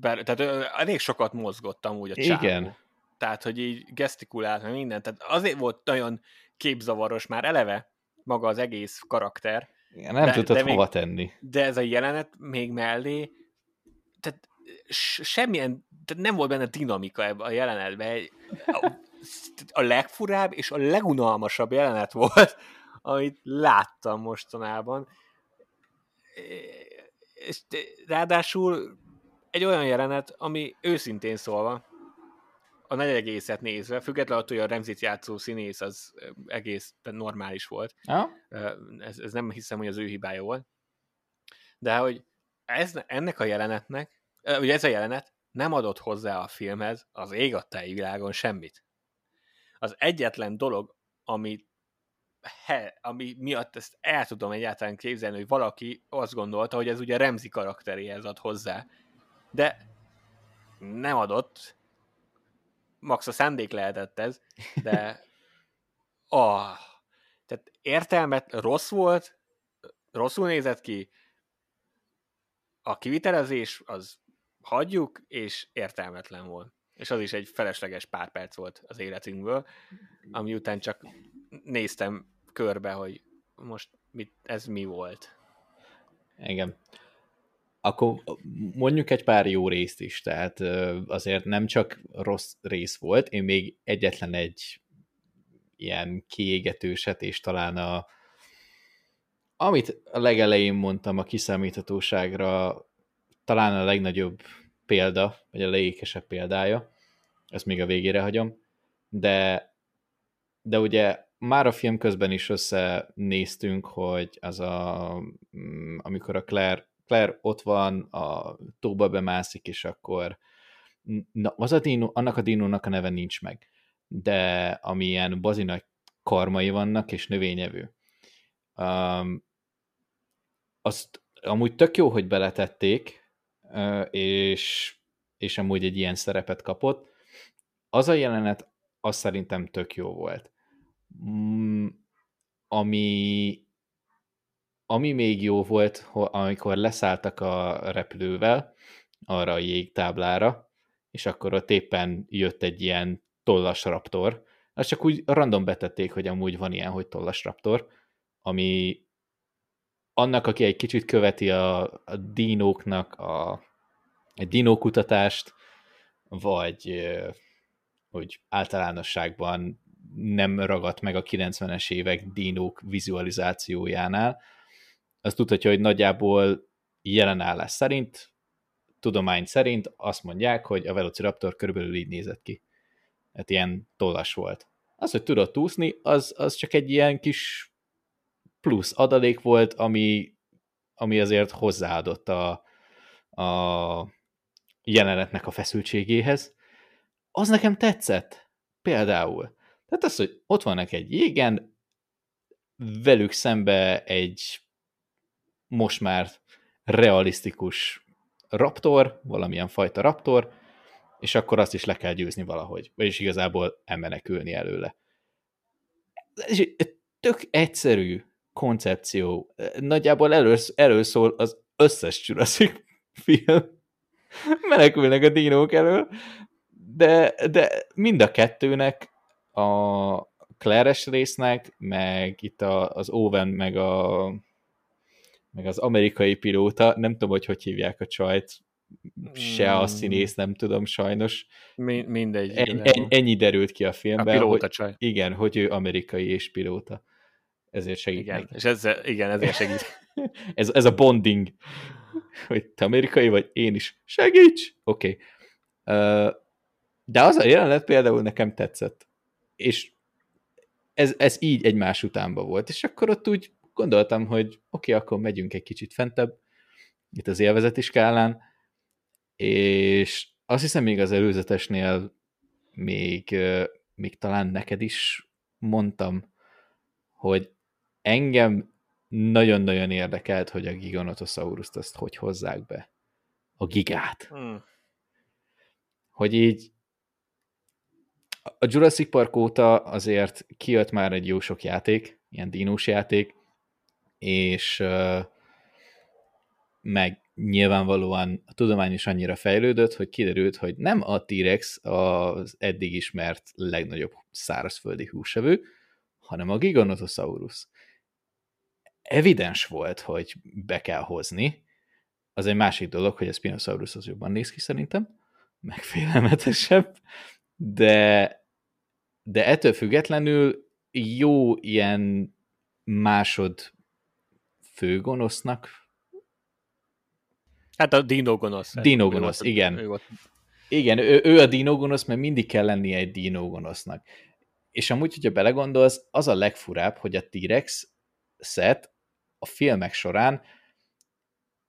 ber, tehát elég sokat mozgott amúgy a csávó. Igen. Tehát, hogy így gesztikulált, meg minden. Tehát azért volt nagyon képzavaros már eleve maga az egész karakter, Nem de- tudtad de még- hova tenni. de ez a jelenet még mellé, tehát semmilyen, tehát nem volt benne dinamika ebben a jelenetben. A, a legfurább és a legunalmasabb jelenet volt, amit láttam mostanában. És ráadásul egy olyan jelenet, ami őszintén szólva, a nagy egészet nézve, függetlenül attól, hogy a Remzit játszó színész az egész normális volt, Ha? Ez, ez nem hiszem, hogy az ő hibája volt. De hogy ez, ennek a jelenetnek, ugye ez a jelenet nem adott hozzá a filmhez az ég adta világon semmit. Az egyetlen dolog, ami, he, ami miatt ezt el tudom egyáltalán képzelni, hogy valaki azt gondolta, hogy ez ugye Remzi karakteréhez ad hozzá. De nem adott. Max a szándék lehetett ez, de ah, tehát értelmet rossz volt, rosszul nézett ki, a kivitelezés az hagyjuk, és értelmetlen volt. És az is egy felesleges pár perc volt az életünkből, ami után csak néztem körbe, hogy most mit, ez mi volt. Igen. Akkor mondjuk egy pár jó részt is, tehát azért nem csak rossz rész volt, én még egyetlen egy ilyen kiégetőset, és talán a amit a legelején mondtam a kiszámíthatóságra, talán a legnagyobb példa, vagy a legékesebb példája, ezt még a végére hagyom, de, de ugye már a film közben is összenéztünk, hogy az a, mm, amikor a Claire, Claire ott van, a tóba bemászik, és akkor na, az a dino, annak a dinónak a neve nincs meg, de amilyen bazinak karmai vannak, és növényevő. Um, azt amúgy tök jó, hogy beletették, és, és amúgy egy ilyen szerepet kapott. Az a jelenet, az szerintem tök jó volt. Mm, ami, ami még jó volt, amikor leszálltak a repülővel arra a jégtáblára, és akkor ott éppen jött egy ilyen tollas raptor, azt csak úgy random betették, hogy amúgy van ilyen, hogy tollas raptor, ami annak, aki egy kicsit követi a, a dinóknak a, a dinókutatást, vagy hogy általánosságban nem ragadt meg a 90-es évek dinók vizualizációjánál, azt tudhatja, hogy nagyjából jelenállás szerint, tudomány szerint azt mondják, hogy a Velociraptor körülbelül így nézett ki. Hát ilyen tollas volt. Az, hogy tudott úszni, az, az csak egy ilyen kis plusz adalék volt, ami, ami azért hozzáadott a, a jelenetnek a feszültségéhez. Az nekem tetszett. Például. Tehát az, hogy ott vannak egy jégen, velük szembe egy most már realisztikus raptor, valamilyen fajta raptor, és akkor azt is le kell győzni valahogy. Vagyis igazából elmenekülni előle. Ez egy tök egyszerű koncepció. Nagyjából erről, erről szól az összes Jurassic film. Menekülnek a dinók elől, de, de mind a kettőnek a Clares résznek, meg itt a, az Owen, meg a meg az amerikai pilóta, nem tudom, hogy hogy hívják a csajt, se a hmm. színész, nem tudom, sajnos. Mi, mindegy. En, en, ennyi derült ki a filmben. A pilóta hogy, csaj. Igen, hogy ő amerikai és pilóta. Ezért segít igen, neki. És ezzel, igen, ezért segít. ez, ez a bonding. Hogy te amerikai vagy, én is. Segíts! Oké. Okay. De az a jelenet például nekem tetszett. És ez, ez így egymás utánba volt. És akkor ott úgy gondoltam, hogy oké, okay, akkor megyünk egy kicsit fentebb, itt az élvezeti skálán, és azt hiszem még az előzetesnél még, még talán neked is mondtam, hogy engem nagyon-nagyon érdekelt, hogy a Giganotosaurus-t azt hogy hozzák be. A gigát. Hmm. Hogy így a Jurassic Park óta azért kijött már egy jó sok játék, ilyen dínós játék, és meg nyilvánvalóan a tudomány is annyira fejlődött, hogy kiderült, hogy nem a T-Rex az eddig ismert legnagyobb szárazföldi húsevő, hanem a Giganotosaurus. Evidens volt, hogy be kell hozni. Az egy másik dolog, hogy a Spinosaurus az jobban néz ki szerintem, meg félelmetesebb, de, de ettől függetlenül jó ilyen másod főgonosznak. Hát a dinógonosz. Dinógonosz, igen. Ő. Igen, ő, ő a dinógonosz, mert mindig kell lennie egy dinógonosznak. És amúgy, hogyha belegondolsz, az a legfurább, hogy a T-Rex szet a filmek során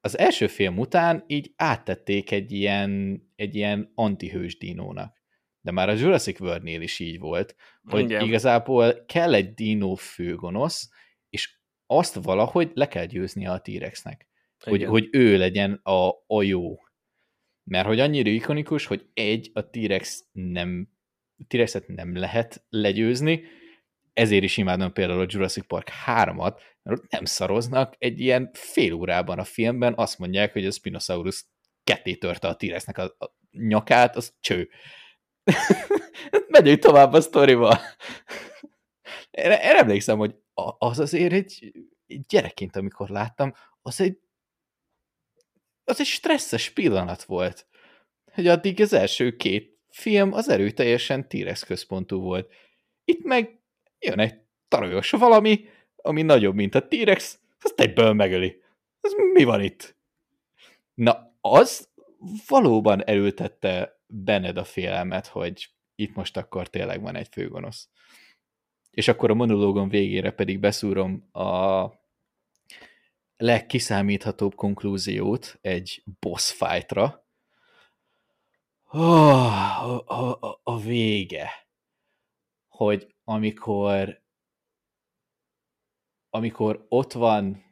az első film után így áttették egy ilyen, egy ilyen antihős dinónak. De már a Jurassic World-nél is így volt, hogy Igen. igazából kell egy dinó főgonosz, azt valahogy le kell győzni a T-Rexnek. Hogy, hogy ő legyen a, a jó. Mert hogy annyira ikonikus, hogy egy, a T-Rex nem T-Rexet nem lehet legyőzni, ezért is imádom például a Jurassic Park 3-at, mert nem szaroznak, egy ilyen fél órában a filmben azt mondják, hogy a Spinosaurus ketté törte a T-Rexnek a, a nyakát, az cső. Megyünk tovább a sztorival. Én, én emlékszem, hogy az azért egy, egy gyerekként, amikor láttam, az egy az egy stresszes pillanat volt. Hogy addig az első két film az erőteljesen T-Rex központú volt. Itt meg jön egy tarajos valami, ami nagyobb, mint a T-Rex, azt egyből megöli. Ez mi van itt? Na, az valóban elültette benned a félelmet, hogy itt most akkor tényleg van egy főgonosz és akkor a monológon végére pedig beszúrom a legkiszámíthatóbb konklúziót egy boss fightra. Oh, a, a, a vége. Hogy amikor amikor ott van,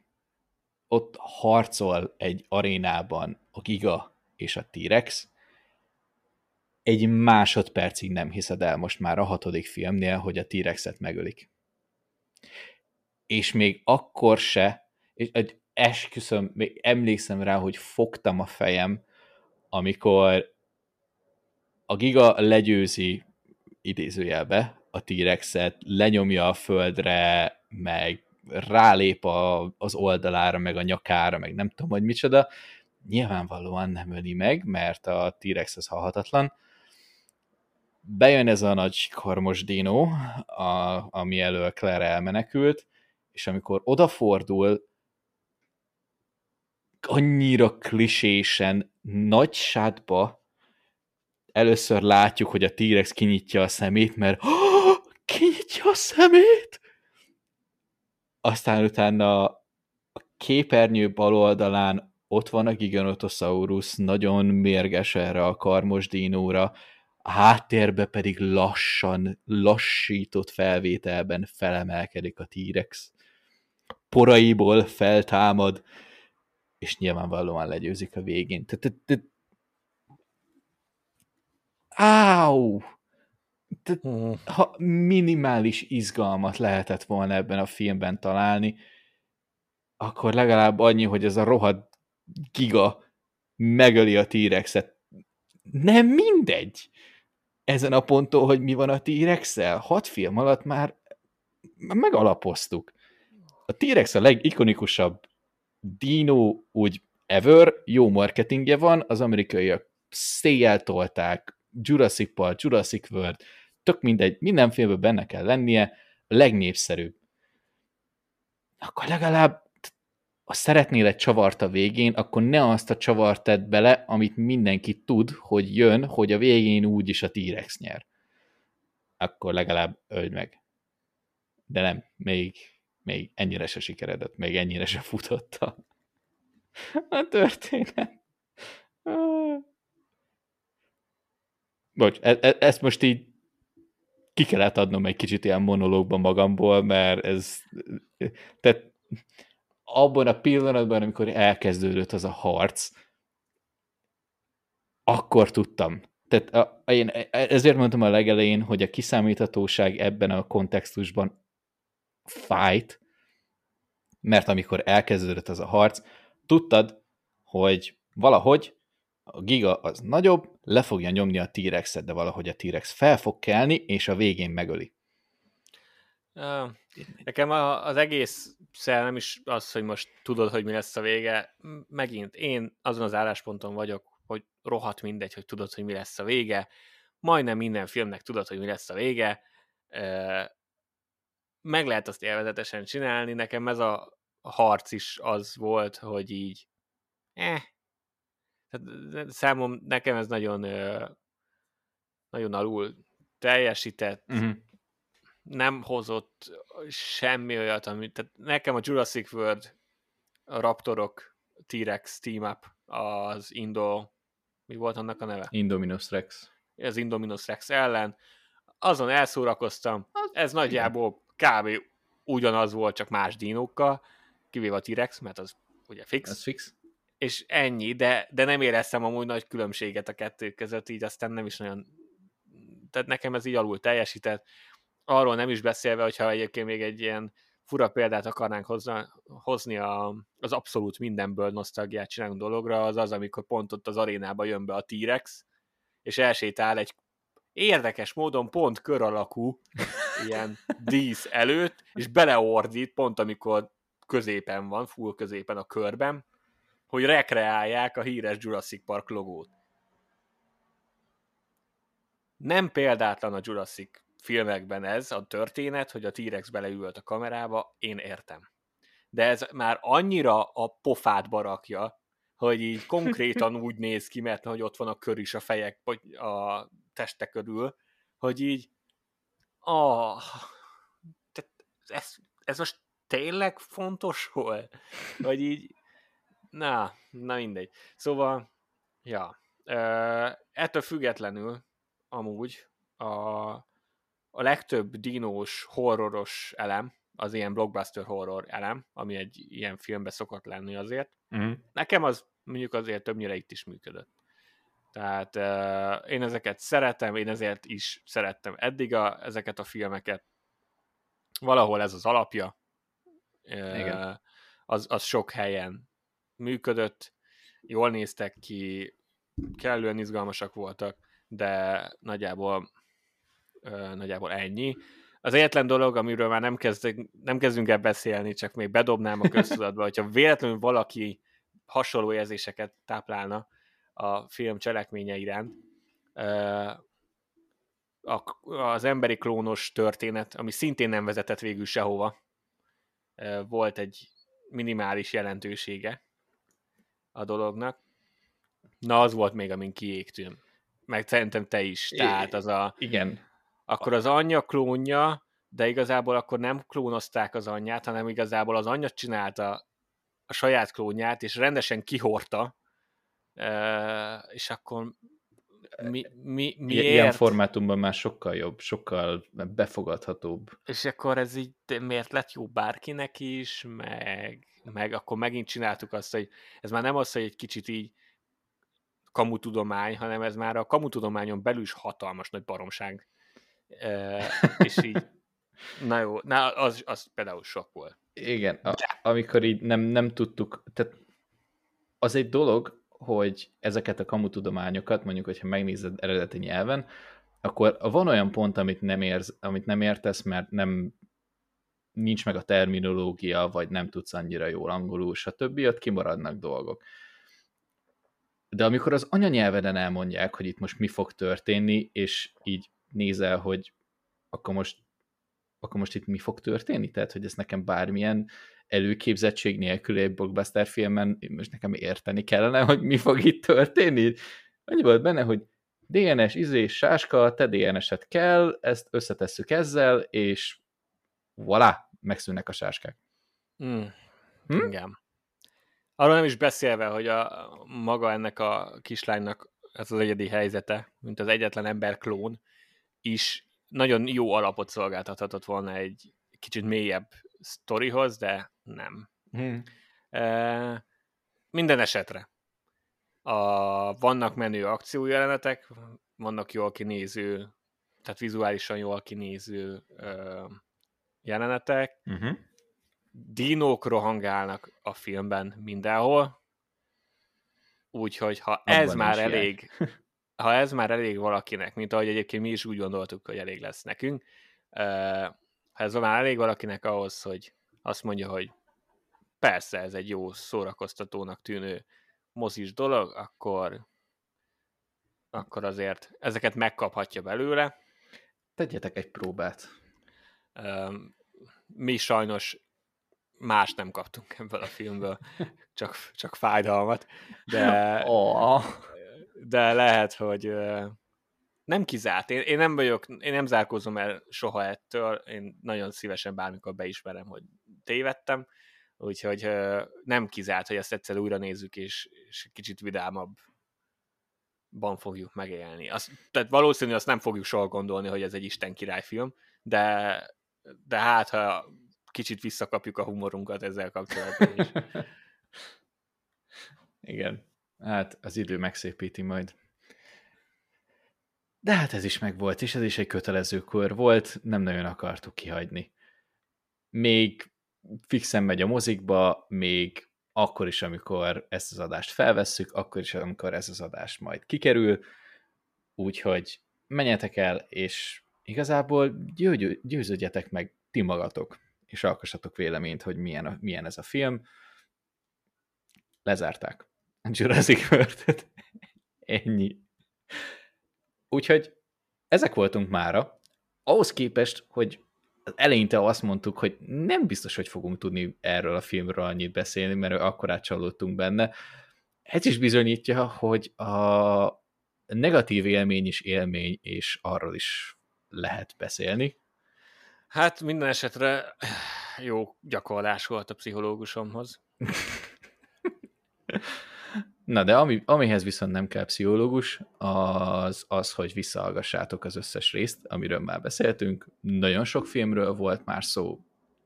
ott harcol egy arénában a Giga és a T-Rex, egy másodpercig nem hiszed el most már a hatodik filmnél, hogy a T-Rexet megölik. És még akkor se, és esküszöm, még emlékszem rá, hogy fogtam a fejem, amikor a Giga legyőzi idézőjelbe a T-Rexet, lenyomja a földre, meg rálép a, az oldalára, meg a nyakára, meg nem tudom, hogy micsoda, nyilvánvalóan nem öli meg, mert a T-Rex az halhatatlan, bejön ez a nagy karmos dino, a, ami elől Claire elmenekült, és amikor odafordul, annyira klisésen, nagy sátba először látjuk, hogy a T-Rex kinyitja a szemét, mert kinyitja a szemét! Aztán utána a képernyő bal oldalán ott van a Giganotosaurus, nagyon mérges erre a karmos dinóra, a háttérbe pedig lassan, lassított felvételben felemelkedik a T-Rex. Poraiból feltámad, és nyilvánvalóan legyőzik a végén. Áú! Hmm. Ha minimális izgalmat lehetett volna ebben a filmben találni, akkor legalább annyi, hogy ez a rohadt giga megöli a T-rexet. Nem mindegy. Ezen a ponton, hogy mi van a T-rexel, hat film alatt már megalapoztuk. A T-rex a legikonikusabb dino úgy ever, jó marketingje van, az amerikaiak széjjel tolták, Jurassic Park, Jurassic World, tök mindegy, minden filmben benne kell lennie, a legnépszerűbb. Akkor legalább ha szeretnél egy csavart a végén, akkor ne azt a csavart tedd bele, amit mindenki tud, hogy jön, hogy a végén úgyis a T-Rex nyer. Akkor legalább öld meg. De nem, még, még ennyire se sikeredett, még ennyire se futotta a történet. Bocs, e- e- ezt most így ki kellett adnom egy kicsit ilyen monológban magamból, mert ez, tehát abban a pillanatban, amikor elkezdődött az a harc, akkor tudtam. Tehát a, én ezért mondtam a legelején, hogy a kiszámíthatóság ebben a kontextusban fájt, mert amikor elkezdődött az a harc, tudtad, hogy valahogy a giga az nagyobb, le fogja nyomni a T-rexet, de valahogy a T-rex fel fog kelni, és a végén megöli. Nekem az egész nem is az, hogy most tudod, hogy mi lesz a vége. Megint én azon az állásponton vagyok, hogy rohadt mindegy, hogy tudod, hogy mi lesz a vége. Majdnem minden filmnek tudod, hogy mi lesz a vége. Meg lehet azt élvezetesen csinálni. Nekem ez a harc is az volt, hogy így eh, tehát számom, nekem ez nagyon nagyon alul teljesített, uh-huh nem hozott semmi olyat, amit, tehát nekem a Jurassic World, a Raptorok, T-Rex team up, az Indo, mi volt annak a neve? Indominus Rex. Az Indominus Rex ellen. Azon elszórakoztam. Az Ez igen. nagyjából kb. ugyanaz volt, csak más dinókkal, kivéve a T-Rex, mert az ugye fix. Ez fix. És ennyi, de, de nem éreztem amúgy nagy különbséget a kettő között, így aztán nem is nagyon tehát nekem ez így alul teljesített arról nem is beszélve, hogyha egyébként még egy ilyen fura példát akarnánk hozna, hozni a, az abszolút mindenből nosztalgiát csinálunk dologra, az az, amikor pont ott az arénába jön be a T-Rex, és elsétál egy érdekes módon pont kör alakú ilyen dísz előtt, és beleordít pont amikor középen van, full középen a körben, hogy rekreálják a híres Jurassic Park logót. Nem példátlan a Jurassic filmekben ez a történet, hogy a T-Rex beleült a kamerába, én értem. De ez már annyira a pofát barakja, hogy így konkrétan úgy néz ki, mert hogy ott van a kör is a fejek, vagy a testek körül, hogy így ah, ez, ez most tényleg fontos hol? Vagy így, na, na mindegy. Szóval, ja, ettől függetlenül amúgy a, a legtöbb dinós, horroros elem, az ilyen blockbuster horror elem, ami egy ilyen filmbe szokott lenni azért. Uh-huh. Nekem az mondjuk azért többnyire itt is működött. Tehát uh, én ezeket szeretem, én ezért is szerettem eddig a, ezeket a filmeket. Valahol ez az alapja. Uh, Igen. Az, az sok helyen működött, jól néztek ki, kellően izgalmasak voltak, de nagyjából nagyjából ennyi. Az egyetlen dolog, amiről már nem, kezdünk, nem kezdünk el beszélni, csak még bedobnám a köztudatba, hogyha véletlenül valaki hasonló érzéseket táplálna a film cselekménye iránt, az emberi klónos történet, ami szintén nem vezetett végül sehova, volt egy minimális jelentősége a dolognak. Na, az volt még, amin kiégtünk. Meg szerintem te is. Tehát az a... Igen akkor az anyja klónja, de igazából akkor nem klónozták az anyját, hanem igazából az anyja csinálta a saját klónját, és rendesen kihorta, és akkor mi, mi, miért? Ilyen formátumban már sokkal jobb, sokkal befogadhatóbb. És akkor ez így miért lett jó bárkinek is, meg, meg akkor megint csináltuk azt, hogy ez már nem az, hogy egy kicsit így kamutudomány, hanem ez már a kamutudományon belül is hatalmas nagy baromság és így Na jó, na az, az például sok volt. Igen, a, amikor így nem, nem tudtuk, tehát az egy dolog, hogy ezeket a kamutudományokat, mondjuk, hogyha megnézed eredeti nyelven, akkor van olyan pont, amit nem, érz, amit nem értesz, mert nem nincs meg a terminológia, vagy nem tudsz annyira jól angolul, stb., ott kimaradnak dolgok. De amikor az anyanyelveden elmondják, hogy itt most mi fog történni, és így nézel, hogy akkor most, akkor most itt mi fog történni? Tehát, hogy ez nekem bármilyen előképzettség nélkül egy blockbuster filmen most nekem érteni kellene, hogy mi fog itt történni. Annyi volt benne, hogy DNS, izés, sáska, te DNS-et kell, ezt összetesszük ezzel, és voilà, megszűnnek a sáskák. Mm. Hm? Igen. Arról nem is beszélve, hogy a maga ennek a kislánynak ez az egyedi helyzete, mint az egyetlen ember klón, is nagyon jó alapot szolgáltathatott volna egy kicsit mélyebb sztorihoz, de nem. Hmm. E, minden esetre. A, vannak menő akciójelenetek, vannak jól kinéző, tehát vizuálisan jól kinéző ö, jelenetek. Uh-huh. Dinók rohangálnak a filmben mindenhol, úgyhogy ha Abban ez már elég, ha ez már elég valakinek, mint ahogy egyébként mi is úgy gondoltuk, hogy elég lesz nekünk, ha ez már elég valakinek ahhoz, hogy azt mondja, hogy persze ez egy jó szórakoztatónak tűnő mozis dolog, akkor, akkor azért ezeket megkaphatja belőle. Tegyetek egy próbát. Mi sajnos más nem kaptunk ebből a filmből, csak, csak fájdalmat, de, oh. De lehet, hogy nem kizárt. Én, én nem vagyok, én nem zárkózom el soha ettől, én nagyon szívesen bármikor beismerem, hogy tévedtem, úgyhogy nem kizárt, hogy ezt egyszer újra nézzük, és, és kicsit vidámabb ban fogjuk megélni. Azt, tehát valószínű, azt nem fogjuk soha gondolni, hogy ez egy Isten királyfilm, de, de hát, ha kicsit visszakapjuk a humorunkat ezzel kapcsolatban is. Igen, hát az idő megszépíti majd. De hát ez is megvolt, és ez is egy kötelező kör volt, nem nagyon akartuk kihagyni. Még fixen megy a mozikba, még akkor is, amikor ezt az adást felvesszük, akkor is, amikor ez az adás majd kikerül, úgyhogy menjetek el, és igazából győ, győződjetek meg ti magatok, és alkossatok véleményt, hogy milyen, a, milyen ez a film. Lezárták Jurassic world Ennyi. Úgyhogy ezek voltunk mára. Ahhoz képest, hogy eleinte azt mondtuk, hogy nem biztos, hogy fogunk tudni erről a filmről annyit beszélni, mert akkor átcsalódtunk benne. Ez is bizonyítja, hogy a negatív élmény is élmény, és arról is lehet beszélni. Hát minden esetre jó gyakorlás volt a pszichológusomhoz. Na de ami, amihez viszont nem kell pszichológus, az az, hogy visszahallgassátok az összes részt, amiről már beszéltünk. Nagyon sok filmről volt már szó,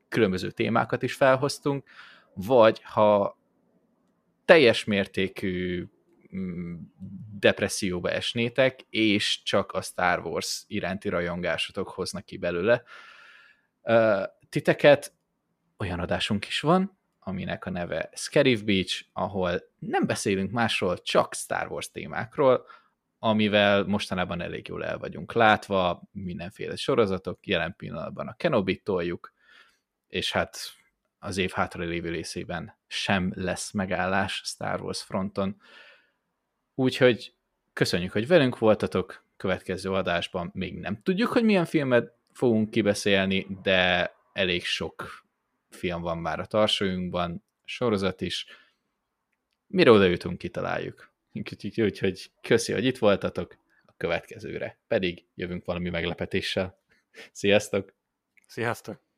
különböző témákat is felhoztunk, vagy ha teljes mértékű mm, depresszióba esnétek, és csak a Star Wars iránti rajongásotok hoznak ki belőle. Titeket olyan adásunk is van, aminek a neve Scarif Beach, ahol nem beszélünk másról, csak Star Wars témákról, amivel mostanában elég jól el vagyunk látva, mindenféle sorozatok, jelen pillanatban a Kenobit toljuk, és hát az év hátralévő részében sem lesz megállás Star Wars fronton. Úgyhogy köszönjük, hogy velünk voltatok, következő adásban még nem tudjuk, hogy milyen filmet fogunk kibeszélni, de elég sok film van már a tarsójunkban, sorozat is. Mire oda jutunk, kitaláljuk. Úgyhogy köszi, hogy itt voltatok a következőre. Pedig jövünk valami meglepetéssel. Sziasztok! Sziasztok!